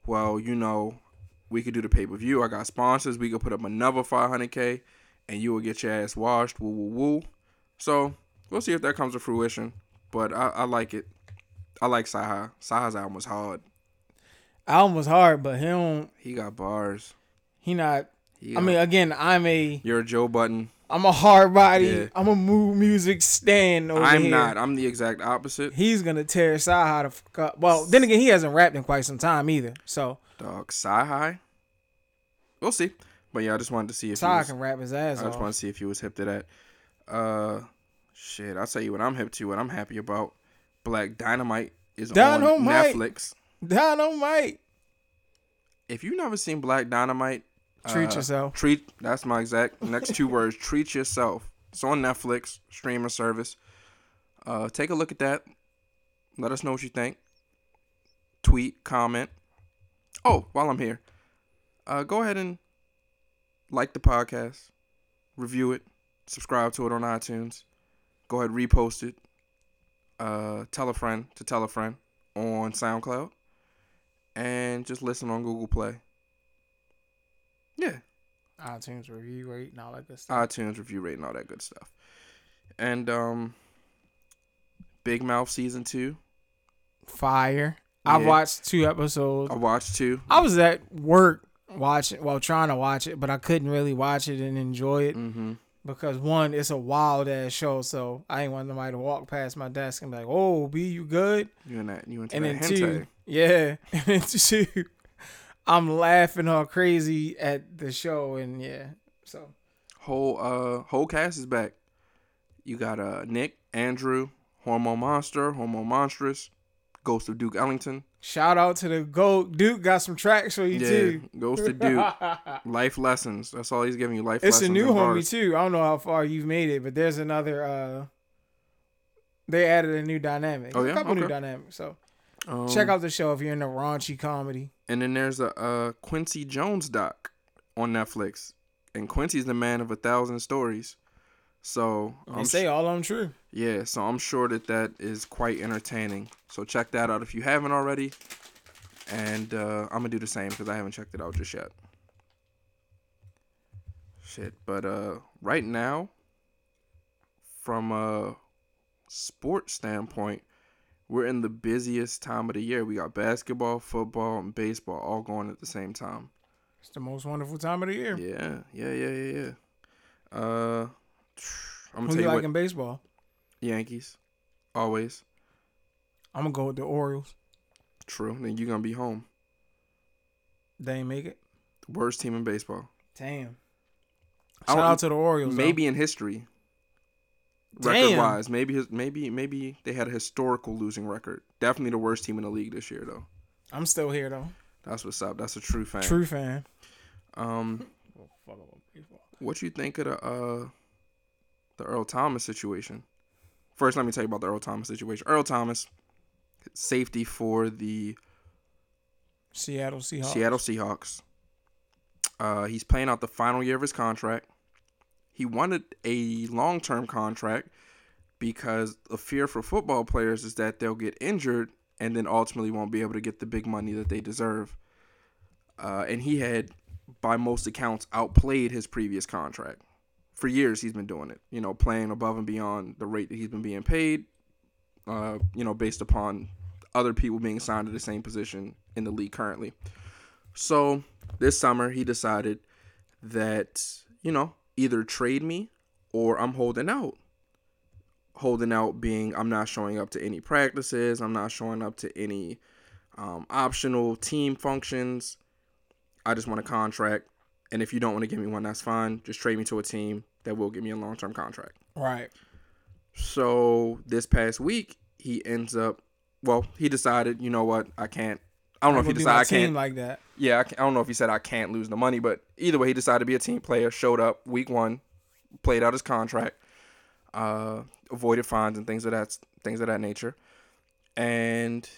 Well, you know, we could do the pay per view. I got sponsors. We could put up another 500k, and you will get your ass washed. Woo woo woo. So we'll see if that comes to fruition. But I, I like it. I like Saha. Saha's album was hard. Album was hard, but he don't He got bars. he not. He I got- mean, again, I'm a you're a Joe Budden. I'm a hard body. Yeah. I'm a mood music stand over I'm here. not. I'm the exact opposite. He's gonna tear Saha the fuck up. Well, then again, he hasn't rapped in quite some time either. So Dog, High. We'll see. But yeah, I just wanted to see if he Saha was, can rap his ass I just want to see if he was hip to that. Uh, shit. I'll tell you what I'm hip to. What I'm happy about. Black Dynamite is on Netflix. Dynamite. If you've never seen Black Dynamite, Treat uh, yourself. Treat. That's my exact next two words. Treat yourself. It's on Netflix streaming service. Uh, take a look at that. Let us know what you think. Tweet, comment. Oh, while I'm here, uh, go ahead and like the podcast, review it, subscribe to it on iTunes. Go ahead, repost it. Uh, tell a friend to tell a friend on SoundCloud, and just listen on Google Play. Yeah, iTunes review rate and all that good stuff. iTunes review rate and all that good stuff. And um Big Mouth season two. Fire. I Yeah. watched two episodes. I watched two. I was at work watching, well, trying to watch it, but I couldn't really watch it and enjoy it Mm-hmm. Because one, it's a wild ass show, so I ain't want nobody to walk past my desk and be like, "Oh, B, you good?" You and that you into And that then hentai. two, yeah, and then two, I'm laughing all crazy at the show, and yeah, so Whole uh whole cast is back. You got uh Nick, Andrew, Hormone Monster, Hormone Monstress, Ghost of Duke Ellington. Shout out to the goat Duke. Got some tracks for you Yeah, too. Ghost to Duke. life lessons. That's all he's giving you. Life It's lessons. a new homie too. I don't know how far you've made it, but there's another. uh They added a new dynamic. Oh, yeah? a couple new dynamics. So Um, check out the show if you're into raunchy comedy. And then there's a uh, Quincy Jones doc on Netflix, and Quincy's the man of a thousand stories. So They I'm say all of them true. yeah, so I'm sure that that is quite entertaining. So check that out if you haven't already. And uh, I'm gonna do the same because I haven't checked it out just yet. Shit, but uh, right now, from a sports standpoint, we're in the busiest time of the year. We got basketball, football, and baseball all going at the same time. It's the most wonderful time of the year. Yeah, yeah, yeah, yeah, yeah. Uh, I'm gonna Who tell you you like what, in baseball? Yankees, always I'm gonna go with the Orioles. true. Then you're gonna be home. They ain't make it. Worst team in baseball, Damn. I Shout out to the Orioles. though. maybe in history. Record Damn. wise, maybe his, maybe maybe they had a historical losing record. Definitely the worst team in the league this year, though. I'm still here though. That's what's up. That's a true fan. True fan. Um, what you think of the uh the Earl Thomas situation. First, let me tell you about the Earl Thomas situation. Earl Thomas, safety for the Seattle Seahawks. Seattle Seahawks. Uh, he's playing out the final year of his contract. He wanted a long term contract because the fear for football players is that they'll get injured and then ultimately won't be able to get the big money that they deserve. Uh, and he had, by most accounts, outplayed his previous contract. For years, he's been doing it, you know, playing above and beyond the rate that he's been being paid, uh, you know, based upon other people being signed to the same position in the league currently. So this summer, he decided that, you know, either trade me or I'm holding out. Holding out being I'm not showing up to any practices, I'm not showing up to any um, optional team functions. I just want a contract. And if you don't want to give me one, that's fine. Just trade me to a team that will give me a long term contract. Right. So this past week, he ends up, well, he decided, you know what, I can't. I don't know if he decided I can't. like that. Yeah, I, I don't know if he said I can't lose the money, but either way, he decided to be a team player. Showed up week one, played out his contract, uh, avoided fines and things of that things of that nature. And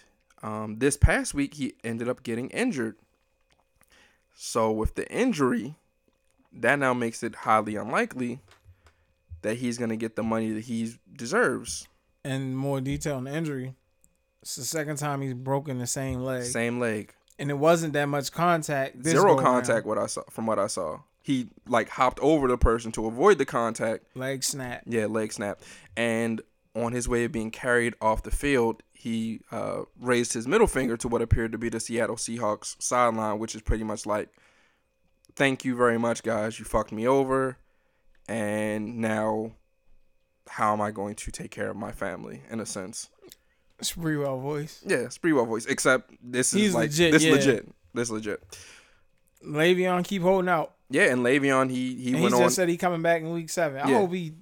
um, this past week, he ended up getting injured. So with the injury, that now makes it highly unlikely that he's gonna get the money that he deserves. And more detail on the injury. It's the second time he's broken the same leg, Same leg. and it wasn't that much contact. Zero go around. contact. What I saw from what I saw, he like hopped over the person to avoid the contact. leg snap. Yeah, leg snap. And on his way of being carried off the field, he uh, raised his middle finger to what appeared to be the Seattle Seahawks sideline, which is pretty much like, "Thank you very much, guys. You fucked me over, and now, how am I going to take care of my family?" In a sense, It's pretty well voice. yeah, Sprewell voice. Except this is He's like legit, this yeah. legit. This legit. Le'Veon keep holding out. Yeah, and Le'Veon he he And he went just on said he coming back in week seven. I Yeah. hope he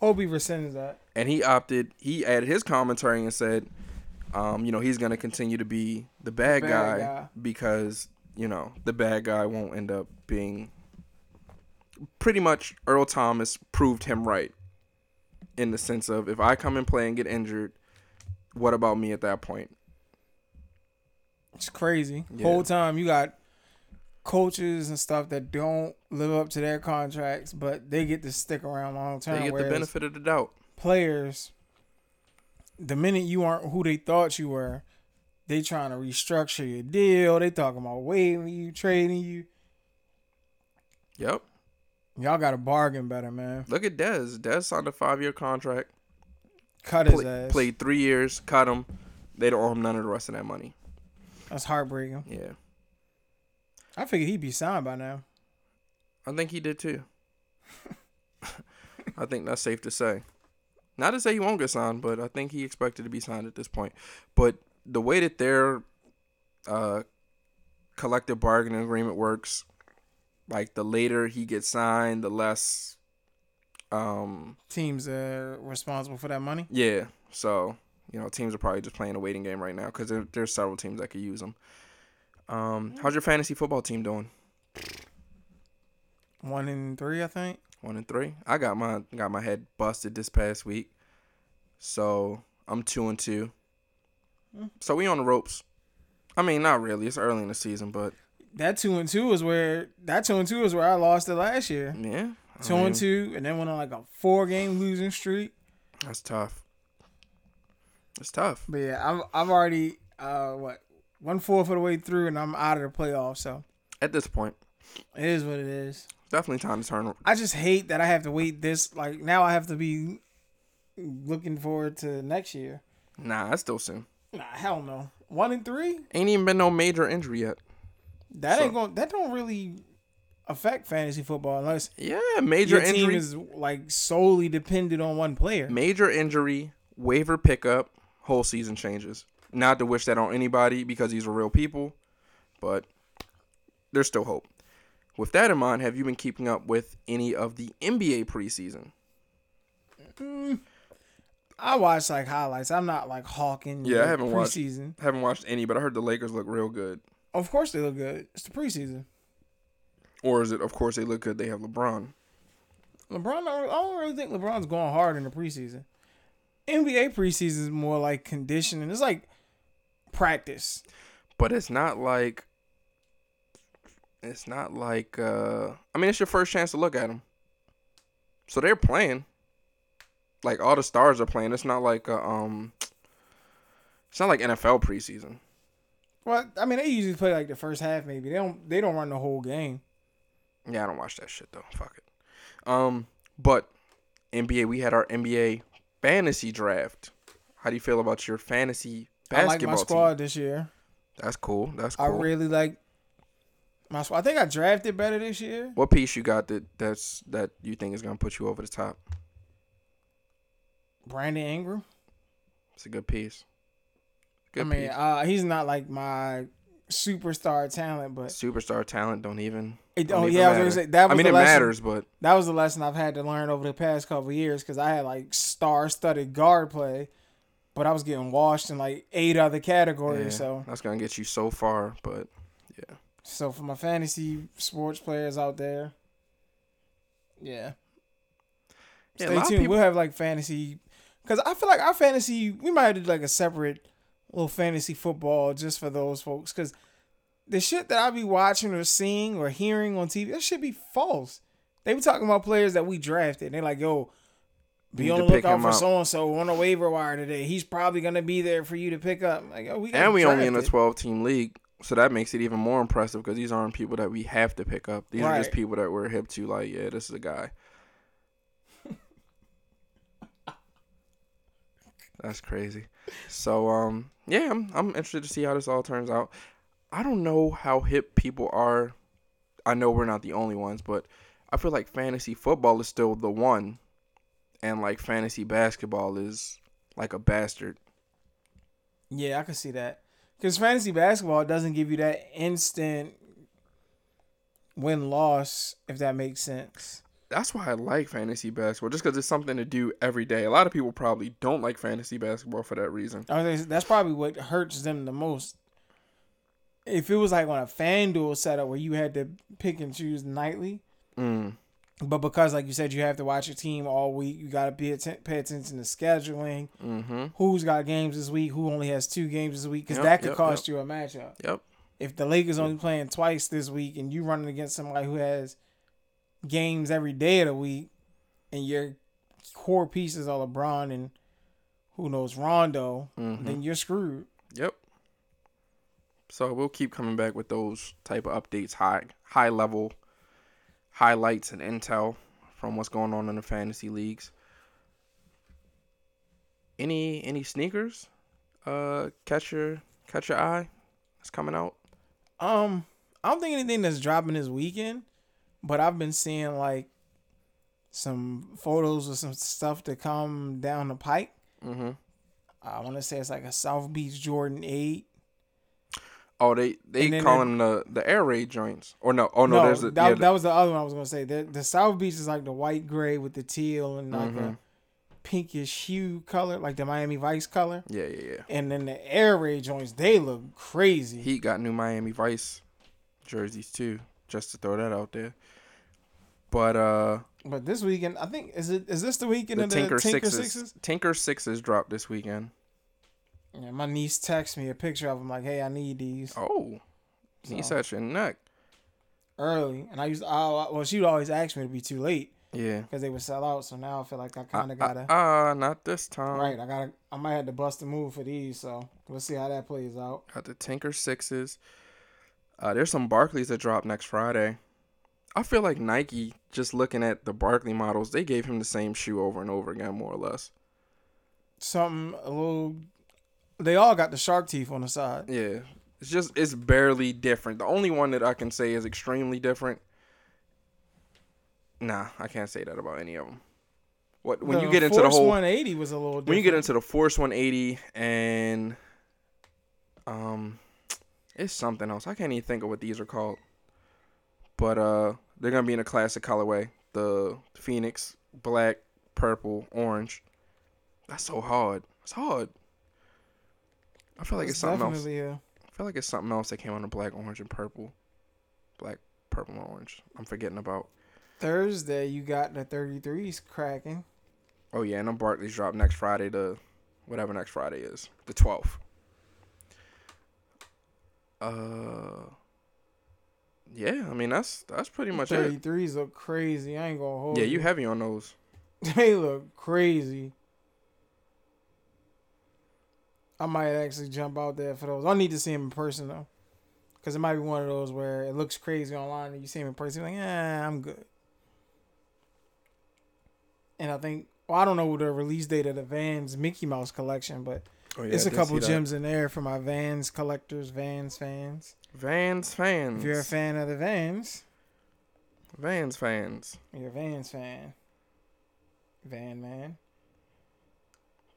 hope he rescinds that. And he opted. He added his commentary and said, um, you know, he's gonna continue to be the bad, bad guy, guy. because you know the bad guy won't end up being. Pretty much, Earl Thomas proved him right. In the sense of, if I come and play and get injured, what about me at that point? It's crazy. Yeah. Whole time you got coaches and stuff that don't live up to their contracts, but they get to stick around long term. They get the benefit of the doubt. Players, the minute you aren't who they thought you were, they trying to restructure your deal. They talking about waiving you, trading you. Yep. Y'all got to bargain better, man. Look at Dez. Dez signed a five-year contract. Cut his Play, ass. played three years. Cut him. They don't owe him none of the rest of that money. That's heartbreaking. Yeah. I figured he'd be signed by now. I think he did too. I think that's safe to say. Not to say he won't get signed, but I think he expected to be signed at this point. But the way that their uh, collective bargaining agreement works, like the later he gets signed, the less. Um. Teams are responsible for that money. Yeah. So you know, teams are probably just playing a waiting game right now because there, there's several teams that could use them. Um, how's your fantasy football team doing? One in three, I think. One and three. I got my got my head busted this past week, so I'm two and two. So we on the ropes. I mean, not really. It's early in the season, but That two and two is where that two and two is where I lost it last year. yeah, I Two mean, and two, and then went on like a four game losing streak. That's tough. It's tough. But yeah, I've I've already uh what one fourth of the way through, and I'm out of the playoffs. So At this point, it is what it is. Definitely time to turn. I just hate that I have to wait this. Like now, I have to be looking forward to next year. Nah, that's still soon. Nah, hell no. One and three. Ain't even been no major injury yet. That So- ain't going. That don't really affect fantasy football unless Yeah, major your team injury. is like solely dependent on one player. major injury, waiver pickup, whole season changes. Not to wish that on anybody because these are real people, but there's still hope. With that in mind, have you been keeping up with any of the NBA preseason? Mm, I watch like highlights. I'm not like hawking. Yeah, I haven't watched- Haven't watched any, but I heard the Lakers look real good. Of course they look good. It's the preseason. Or is it, of course, they look good? They have LeBron. LeBron, I don't really think LeBron's going hard in the preseason. NBA preseason is more like conditioning. It's like practice. But it's not like it's not like uh I mean it's your first chance to look at them. So they're playing. Like all the stars are playing. It's not like uh, um it's not like NFL preseason. Well, I mean they usually play like the first half maybe. They don't they don't run the whole game. Yeah, I don't watch that shit though. Fuck it. Um but NBA we had our NBA fantasy draft. How do you feel about your fantasy I basketball like my squad team? this year. That's cool. That's cool. I really like my squad. I think I drafted better this year. what piece you got that that's that you think is gonna put you over the top? Brandon Ingram. It's a good piece. Good I mean, piece. uh, he's not like my superstar talent, but Superstar talent don't even. it, don't oh even yeah, I was gonna say that was I mean, it lesson. matters, but That was the lesson I've had to learn over the past couple of years because I had like star-studded guard play, but I was getting washed in like eight other categories. yeah, So, that's gonna get you so far. But so for my fantasy sports players out there, yeah, Yeah, stay tuned. people- We'll have like fantasy because I feel like our fantasy we might have to do like a separate little fantasy football just for those folks because the shit that I be watching or seeing or hearing on TV that should be false. They be talking about players that we drafted. And they're like, yo, be Need on the lookout for so and so on a waiver wire today. He's probably gonna be there for you to pick up. Like, oh, we and we only in a twelve team league, so that makes it even more impressive because these aren't people that we have to pick up. These are just people that we're hip to. Like, yeah, this is a guy. That's crazy. So um yeah, I'm I'm interested to see how this all turns out. I don't know how hip people are. I know we're not the only ones, but I feel like fantasy football is still the one and like fantasy basketball is like a bastard. Yeah, I can see that. Because fantasy basketball doesn't give you that instant win loss, if that makes sense. That's why I like fantasy basketball, just because it's something to do every day. A lot of people probably don't like fantasy basketball for that reason. That's probably what hurts them the most. If it was like on a FanDuel setup where you had to pick and choose nightly, Mm. But because like you said, you have to watch your team all week, you got to be atten- pay attention to scheduling. Mm-hmm. Who's got games this week? Who only has two games this week? Because Yep, that could yep, cost you a matchup. Yep. If the Lakers only playing twice this week and you running against somebody who has games every day of the week, and your core pieces are LeBron and who knows Rondo, Mhm. then you're screwed. Yep. So we'll keep coming back with those type of updates, high high level highlights and intel from what's going on in the fantasy leagues. Any any sneakers? Uh, catch your catch your eye. It's coming out. Um, I don't think anything that's dropping this weekend, but I've been seeing like some photos of some stuff to come down the pike. Mm-hmm. I want to say it's like a South Beach Jordan Eight. Oh, they they call them the the air raid joints. Or no, oh no, there's a, that, yeah, that was the other one I was gonna say. The the South Beach is like the white gray with the teal and like Mhm. a pinkish hue color, like the Miami Vice color. yeah, yeah, yeah. And then the air raid joints, they look crazy. He got new Miami Vice jerseys too, just to throw that out there. But uh, but this weekend, I think is it is this the weekend the of the Tinker, Tinker Sixes, Sixes? Tinker Sixes dropped this weekend. Yeah, my niece texted me a picture of them, like, "Hey, I need these Oh, So- at your neck. early." And I used, I, well, she would always ask me to be too late Yeah. because they would sell out. So now I feel like I kind of Ah, gotta, ah, not this time. right? I gotta, I might have to bust a move for these. So we'll see how that plays out. Got the Tinker Sixes. Uh, there's some Barkleys that drop next Friday. I feel like Nike, just looking at the Barkley models, they gave him the same shoe over and over again, more or less. Something a little. They all got the shark teeth on the side. Yeah, it's just it's barely different. The only one that I can say is extremely different. Nah, I can't say that about any of them. What when The you get into the whole 180 was a little. Different. when you get into the Force 180 and um, it's something else. I can't even think of what these are called. But uh, they're gonna be in a classic colorway. The Phoenix, black, purple, orange. That's so hard. It's hard. I feel like it's, something else. a- I feel like it's something else that came on the black, orange, and purple. Black, purple, and orange. I'm forgetting about. Thursday, you got the 33s cracking. Oh yeah, and them Barkleys drop next Friday, the whatever next Friday is, the twelfth. Uh, yeah, I mean that's that's pretty much it. 33s look crazy. I ain't gonna hold Yeah, you heavy on those. They look crazy. I might actually jump out there for those. I need to see him in person though, because it might be one of those where it looks crazy online and you see him in person, you're like, yeah, I'm good. And I think, well, I don't know the release date of the Vans Mickey Mouse collection, but Oh, yeah, it's a couple gems in there for my Vans collectors, Vans fans. Vans fans. If you're a fan of the Vans, Vans fans. you're a Vans fan. Van man.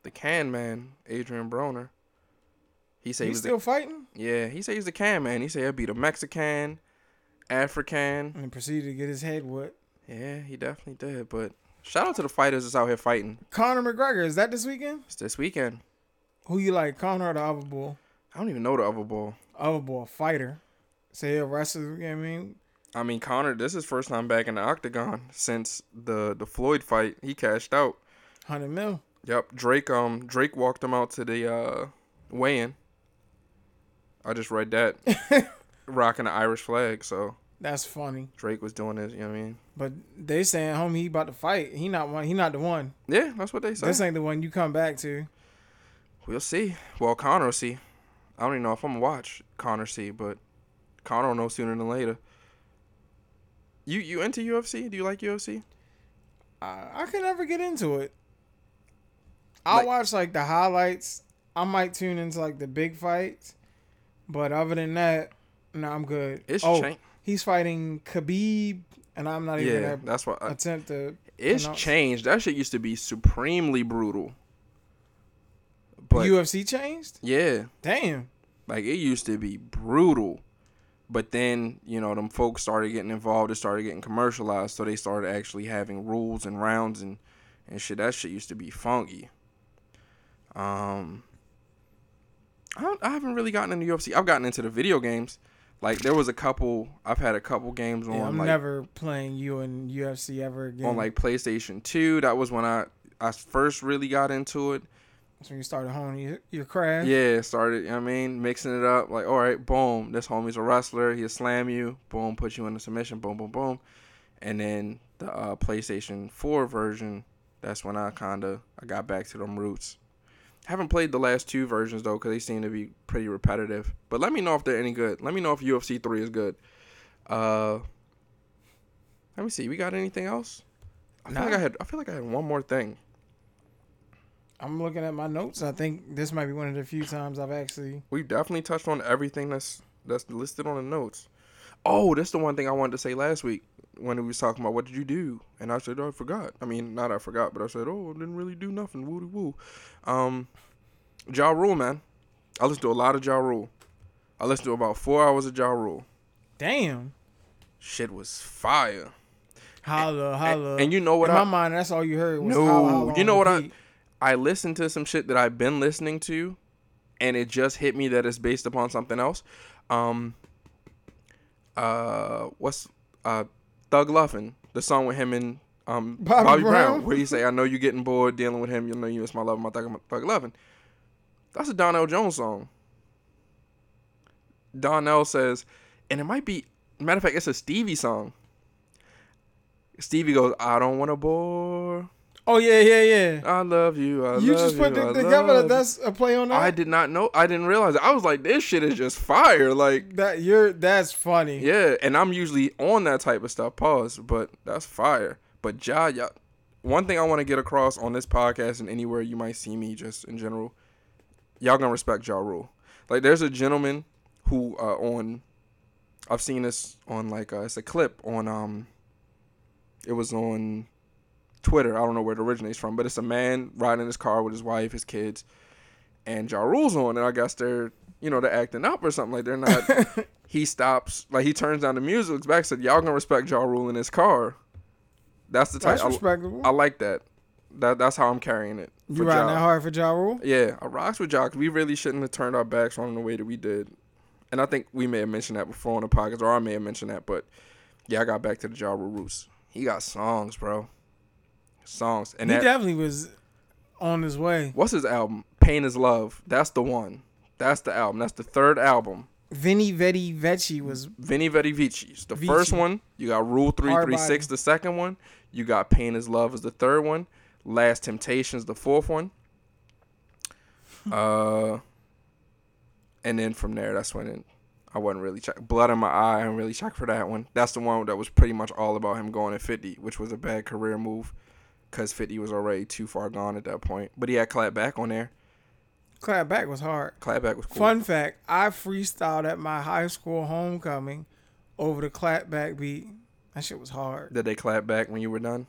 The can man, Adrien Broner. He said he He's was still the, fighting? yeah. He said he's the can man. He said he'd be the Mexican, African. And proceeded to get his head what. Yeah, he definitely did. But shout out to the fighters that's out here fighting. Conor McGregor, is that this weekend? It's this weekend. Who you like, Conor or the other bull? I don't even know the other ball. Other bull, fighter. Say a wrestler, you know what I mean? I mean, Conor, this is first time back in the octagon since the the Floyd fight. He cashed out. 100 mil. Yep, Drake. Um, Drake walked him out to the uh, weigh-in. I just read that, rocking the Irish flag. So That's funny. Drake was doing this. You know what I mean? But they saying, homie, he about to fight. He not one. He not the one. Yeah, that's what they say. This ain't the one you come back to. We'll see. Well, Conor will see. I don't even know if I'm gonna watch Conor see, but Conor will know sooner than later. You you into UFC? Do you like UFC? I, I can never get into it. I'll Like- watch like the highlights. I might tune into like the big fights. But other than that, no, I'm good. It's oh, changed. he's fighting Khabib, and I'm not even Yeah, that's what. I, attempt to. it's pronounce- changed. That shit used to be supremely brutal. But UFC changed? yeah, Damn. like it used to be brutal. But then you know them folks started getting involved. It started getting commercialized, so they started actually having rules and rounds and and shit. That shit used to be funky. Um, I, don't, I haven't really gotten into UFC. I've gotten into the video games. Like there was a couple. I've had a couple games on Yeah, I'm like never playing you in UFC ever again. on like PlayStation Two. That was when I I first really got into it. That's when you started honing your, your craft. Yeah, started. You know what I mean, mixing it up. Like, all right, boom, this homie's a wrestler. He'll slam you. Boom, put you in a submission. Boom, boom, boom. And then the uh, PlayStation Four version. That's when I kind of I got back to them roots. Haven't played the last two versions though, because they seem to be pretty repetitive. But let me know if they're any good. Let me know if UFC three is good. Uh, let me see. We got anything else? I feel like I had. I feel like I had one more thing. I'm looking at my notes. I think this might be one of the few times I've actually. We definitely touched on everything that's that's listed on the notes. Oh, that's the one thing I wanted to say last week when we was talking about what did you do, and I said oh, I forgot. I mean, not I forgot, but I said oh, I didn't really do nothing. Woo woo. Um, Ja Rule, man. I listened to a lot of Ja Rule. I listened to about four hours of Ja Rule. Damn. Shit was fire. Holla, holla. and you know what In I- my mind, that's all you heard was No, holla, holla you know what I- repeat. I listened to some shit that I've been listening to, and it just hit me that it's based upon something else. Um, uh, what's uh, Thug Lovin, the song with him and um Bobby Bobby, Brown. Brown? where he say, "I know you're getting bored dealing with him. You know you miss my love, my thug, my thug loving." That's a Donell Jones song. Donnell says, and it might be matter of fact, it's a Stevie song. Stevie goes, "I don't want to bore." Oh yeah, yeah, yeah. I love you. I you love just put you, it together. That that's a play on that. I did not know. I didn't realize it. I was like, this shit is just fire. Like, that you're that's funny. yeah. And I'm usually on that type of stuff. Pause. But that's fire. But Ja, ja one thing I want to get across on this podcast and anywhere you might see me, just in general, y'all gonna respect Ja Rule. Like, there's a gentleman who uh, on, I've seen this on like uh, it's a clip on um, it was on Twitter. I don't know where it originates from, but it's a man riding his car with his wife, his kids, and Ja Rule's on, and I guess they're you know they're acting up or something like they're not. he stops, like he turns down the music, looks back, said, "Y'all gonna respect Ja Rule in his car." That's the type. that's I, respectable. I like that. That that's how I'm carrying it. you riding Ja. that hard for Ja Rule? Yeah, I rocks with Ja we really shouldn't have turned our backs on him the way that we did. And I think we may have mentioned that before on the podcast, or I may have mentioned that, but yeah, I got back to the Ja Rule roots. He got songs, bro. Songs. And he that definitely was on his way. what's his album? Pain is Love. That's the one. That's the album. That's the third album. Venni Vetti Vecci was Venni Vetti Vecci's the Vici. first one. You got Rule Three Hard Three Six Body. the second one. You got Pain is Love is the third one. Last Temptations the fourth one. uh, and then from there, that's when it, I wasn't really check. Blood in my eye. I didn't really check for that one. That's the one that was pretty much all about him going at fifty, which was a bad career move, because fifty was already too far gone at that point. But he had Clap Back on there. clap back was hard. Clap Back was cool. Fun fact: I freestyled at my high school homecoming over the clap back beat. That shit was hard. Did they clap back when you were done?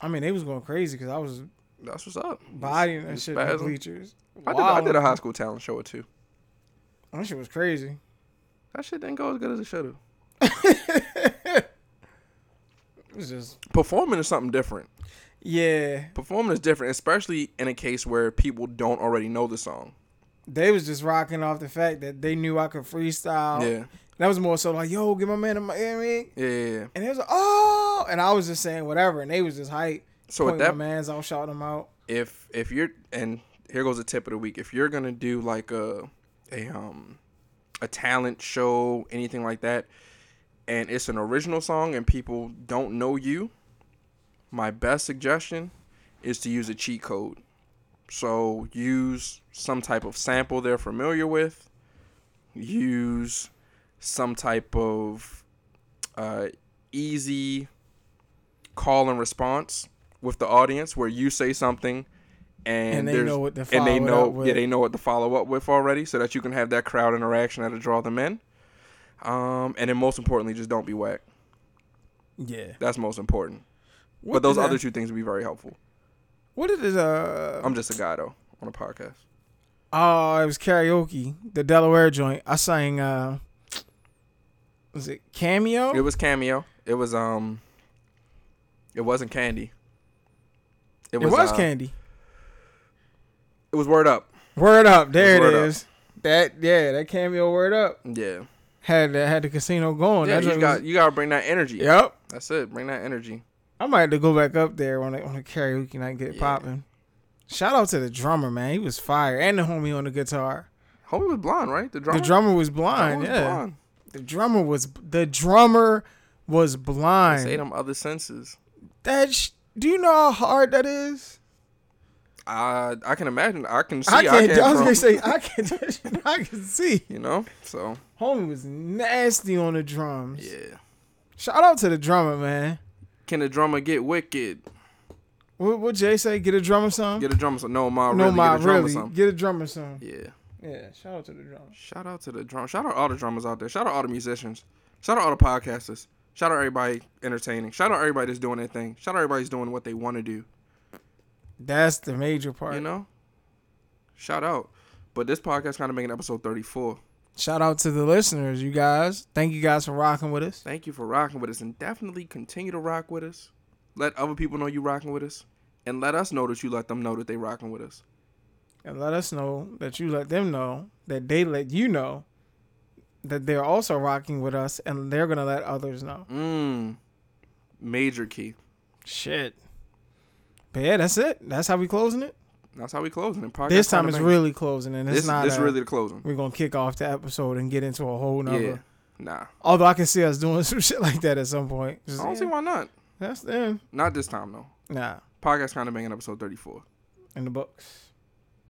I mean, they was going crazy because I was That's what's up. bodying that shit in bleachers. I did, I did a high school talent show or two. That shit was crazy. That shit didn't go as good as it should have. It was just Performing is something different. yeah. Performing is different, especially in a case where people don't already know the song. They was just rocking off the fact that they knew I could freestyle. Yeah, That was more so like, yo, get my man in my, you know what I mean? yeah, yeah. And it was like, oh, and I was just saying whatever, and they was just hype. So with that, man's out, shouting them out. if if you're and here goes a tip of the week. If you're gonna do like a a um a talent show, anything like that, and it's an original song and people don't know you, my best suggestion is to use a cheat code. So use some type of sample they're familiar with. Use some type of uh, easy call and response with the audience where you say something and, And they know what to and they follow know up with. yeah they know what to follow up with already so that you can have that crowd interaction that'll draw them in um and then most importantly just don't be whack Yeah. that's most important What but those did I- other two things would be very helpful What did it? Uh, i'm just a guy though on a podcast oh, it was karaoke. The Delaware joint. I sang. uh Was it cameo? it was cameo it was um it wasn't candy It was it uh, candy. it was word up Word up. There it Word Up. That yeah, that cameo word up yeah had the, had the casino going. yeah That you got was- you gotta bring that energy Yep. that's it bring that energy I might have to go back up there on a, on a karaoke night and get Yeah. popping. Shout out to the drummer, man. He was fire. And the homie on the guitar. homie was blind right the drummer The drummer was blind, yeah. blind. The drummer was the drummer was blind. say them other senses That sh- do you know how hard that is? I I can imagine. I can see. I I, can't. can't I, was from- gonna say I can. I can see. You know. So Homie was nasty on the drums. yeah. Shout out to the drummer, man. Can the drummer get wicked? What what Jay say? Get a drummer some. Get a drummer some. No, ma, no, really my get a drummer really. Get a drummer some. Yeah. Yeah. Shout out to the drummer. Shout out to the drum. Shout out all the drummers out there. Shout out all the musicians. Shout out all the podcasters. Shout out everybody entertaining. Shout out everybody that's doing their thing. Shout out everybody's doing what they want to do. That's the major part. You know. Shout out. But this podcast kind of making episode thirty four. Shout out to the listeners, you guys. Thank you guys for rocking with us. Thank you for rocking with us, and definitely continue to rock with us. Let other people know you rocking with us, and let us know that you let them know that they rocking with us. And let us know that you let them know that they let you know that they're also rocking with us and they're gonna let others know. Mmm. Major key. Shit. But yeah, that's it. That's how we closing it. That's how we closing it. Podcast this time it's really closing and it's this. not this a- really the closing. we're gonna kick off the episode and get into a whole nother Yeah. Nah. although I can see us doing some shit like that at some point. Just, I don't see why not. that's them. Not this time though. Nah. Podcast kind of banging episode thirty four. In the books.